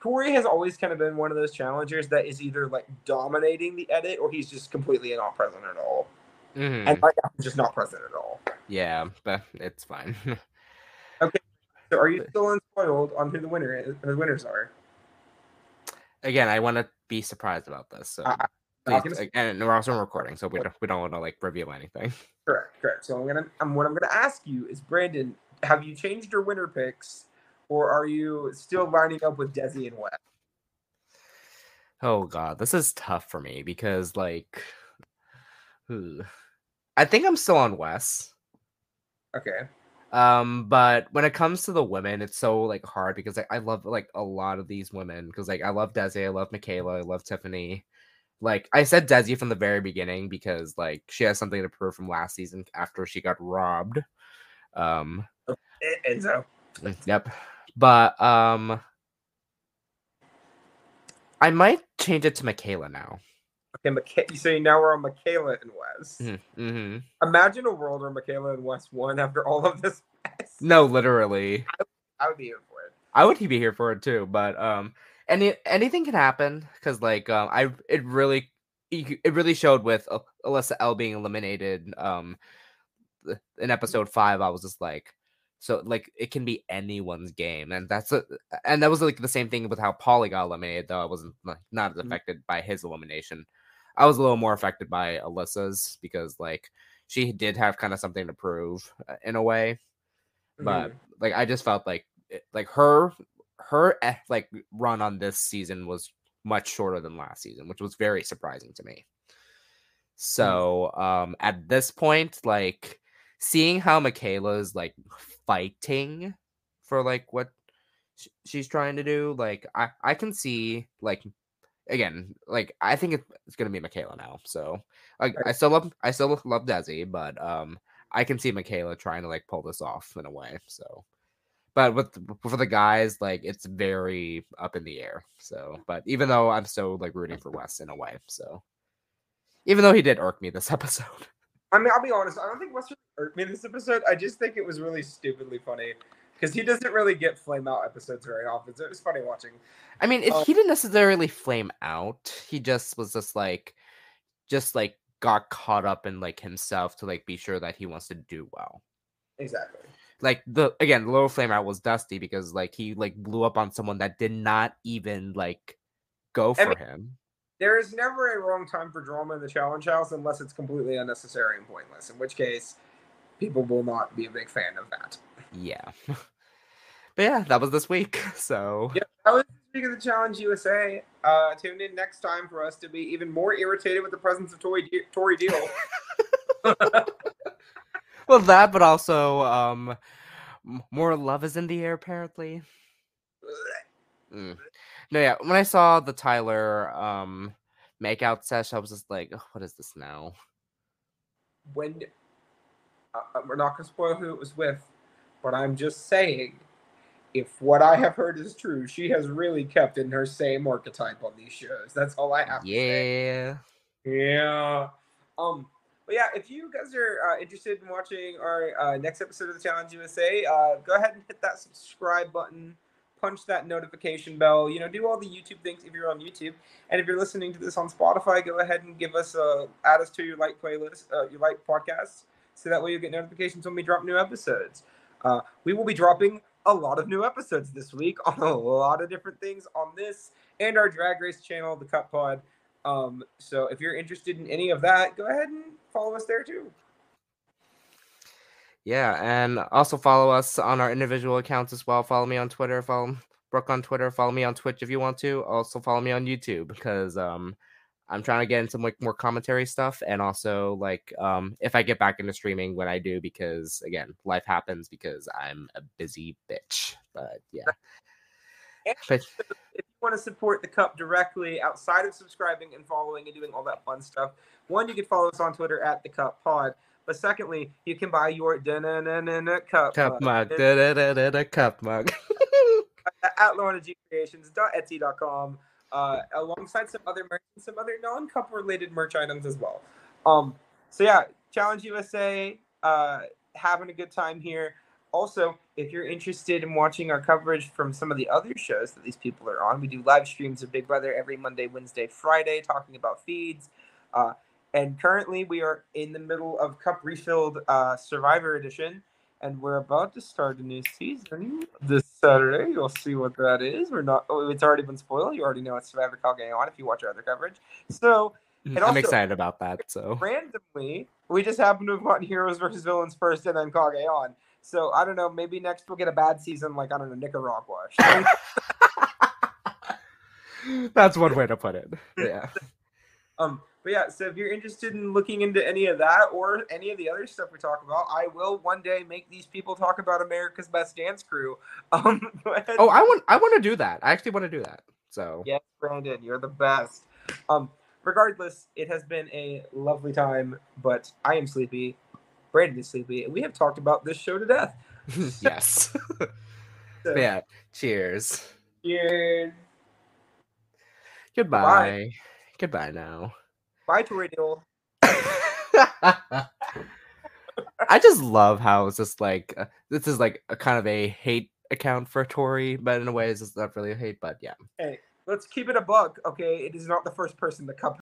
S2: Cory has always kind of been one of those challengers that is either like dominating the edit or he's just completely not present at all.
S1: Mhm.
S2: And now, he's just not present at all.
S1: Yeah, but it's fine. (laughs)
S2: Okay, so are you still unspoiled on who the winner is, who the winners are?
S1: Again, I want to be surprised about this. So
S2: I- I'm
S1: please, we're also recording, so we don't we don't want to like reveal anything. (laughs)
S2: Correct, correct. So I'm gonna, I'm, what I'm gonna ask you is, Brandon, have you changed your winner picks, or are you still lining up with Desi and Wes?
S1: Oh god, this is tough for me because like. I think I'm still on Wes.
S2: Okay,
S1: Um, but when it comes to the women, it's so like hard because like I love like a lot of these women because like I love Desi, I love Michaela, I love Tiffany. Like I said Desi from the very beginning because like she has something to prove from last season after she got robbed. Um
S2: and, so
S1: Yep. But um I might change it to Michaela now.
S2: okay, Micha- so now we're on Michaela and Wes.
S1: Mm-hmm.
S2: Imagine a world where Michaela and Wes won after all of this. mess.
S1: No, literally.
S2: I would be here for it.
S1: I would be here for it too, but um any anything can happen because like um I it really it really showed with Alyssa L being eliminated um in episode five I was just like so like it can be anyone's game and that's a, and that was like the same thing with how Paulie got eliminated though I wasn't like not as
S2: Mhm.
S1: affected by his elimination I was a little more affected by Alyssa's because like she did have kind of something to prove uh, in a way, but
S2: Mhm.
S1: like I just felt like like her her like run on this season was much shorter than last season, which was very surprising to me. So um at this point, like seeing how Michaela's like fighting for like what sh- she's trying to do, like I I can see like again, like I think it's gonna be Michaela now. So like I still love I still love Desi, but um I can see Michaela trying to like pull this off in a way. So but with for the guys, like it's very up in the air. So but even though I'm so like rooting for Wes in a way, so even though he did irk me this (laughs) episode.
S2: I mean, I'll be honest. I don't think Western hurt me this episode. I just think it was really stupidly funny because he doesn't really get flame out episodes very often. So it was funny watching.
S1: I mean, if
S2: Um,
S1: he didn't necessarily flame out, he just was just like, just like got caught up in like himself to like be sure that he wants to do well.
S2: Exactly.
S1: Like the again, the little flame out was Dusty because like he like blew up on someone that did not even like go
S2: I
S1: for
S2: mean-
S1: him.
S2: There is never a wrong time for drama in the challenge house unless it's completely unnecessary and pointless. In which case, people will not be a big fan of that.
S1: Yeah. (laughs) but yeah, that was this week. (laughs) So
S2: yeah That was speaking of the challenge USA. Uh, tune in next time for us to be even more irritated with the presence of Tori De- Tori Deal. (laughs)
S1: well that, but also um more love is in the air apparently. Mm. No, yeah. When I saw the Tyler um makeout session, I was just like, "Ugh, "What is this now?"
S2: when uh, uh, we're not gonna spoil who it was with, but I'm just saying, if what I have heard is true, she has really kept in her same archetype on these shows. That's all I have to say.
S1: Yeah.
S2: Yeah. Um. But yeah, if you guys are uh, interested in watching our uh, next episode of the Challenge USA, uh, go ahead and hit that subscribe button, punch that notification bell. You know, do all the YouTube things if you're on YouTube, and if you're listening to this on Spotify, go ahead and give us a add us to your like playlist, uh, your like podcasts, so that way you'll get notifications when we drop new episodes. Uh, we will be dropping a lot of new episodes this week (laughs) on a lot of different things on this and our Drag Race channel, the Cut Pod. Um, so if you're interested in any of that, go ahead and follow us there too.
S1: Yeah, and also follow us on our individual accounts as well. Follow me on Twitter, follow Brook on Twitter, follow me on Twitch if you want to. Also follow me on YouTube because um I'm trying to get into like more commentary stuff and also like um if I get back into streaming when I do because again, life happens because I'm a busy bitch. But yeah. (laughs) (laughs) But
S2: If you want to support the Cup directly outside of subscribing and following and doing all that fun stuff, one, you can follow us on Twitter at the Cup Pod. But secondly, you can buy your cup,
S1: cup mug. cup mug. (laughs)
S2: at lanagcreations.etsy.com uh, alongside some other merch and some other non-cup related merch items as well. Um, so yeah, Challenge USA, uh, having a good time here. Also, if you're interested in watching our coverage from some of the other shows that these people are on, we do live streams of Big Brother every Monday, Wednesday, Friday, talking about feeds. Uh, and currently, we are in the middle of Cup Refilled uh, Survivor Edition, and we're about to start a new season this Saturday. You'll see what that is. We're not. Oh, it's already been spoiled. You already know it's Survivor Cagayan if you watch our other coverage. So
S1: I'm
S2: also-
S1: excited about that. So
S2: randomly, we just happen to have gotten Heroes versus Villains first, and then Cagayan. So I don't know. Maybe next we'll get a bad season, like I don't know Nicaragua. (laughs)
S1: that's one way to put it. Yeah. (laughs)
S2: Um, but yeah, so if you're interested in looking into any of that or any of the other stuff we talk about, I will one day make these people talk about America's Best Dance Crew. (laughs) Um, go.
S1: Oh, I want I want to do that. I actually want to do that. So
S2: Yes, Brandon, you're the best. Um, regardless, it has been a lovely time, but I am sleepy. Sleepy, and we have talked about this show to death. (laughs)
S1: yes. (laughs)
S2: So,
S1: yeah. Cheers.
S2: Cheers.
S1: Goodbye. Goodbye now.
S2: Bye, Tori Deal. (laughs)
S1: I just love how it's just like uh, this is like a kind of a hate account for Tori, but in a way it's just not really a hate. But yeah,
S2: Hey, let's keep it a buck, okay? It is not the first person to cup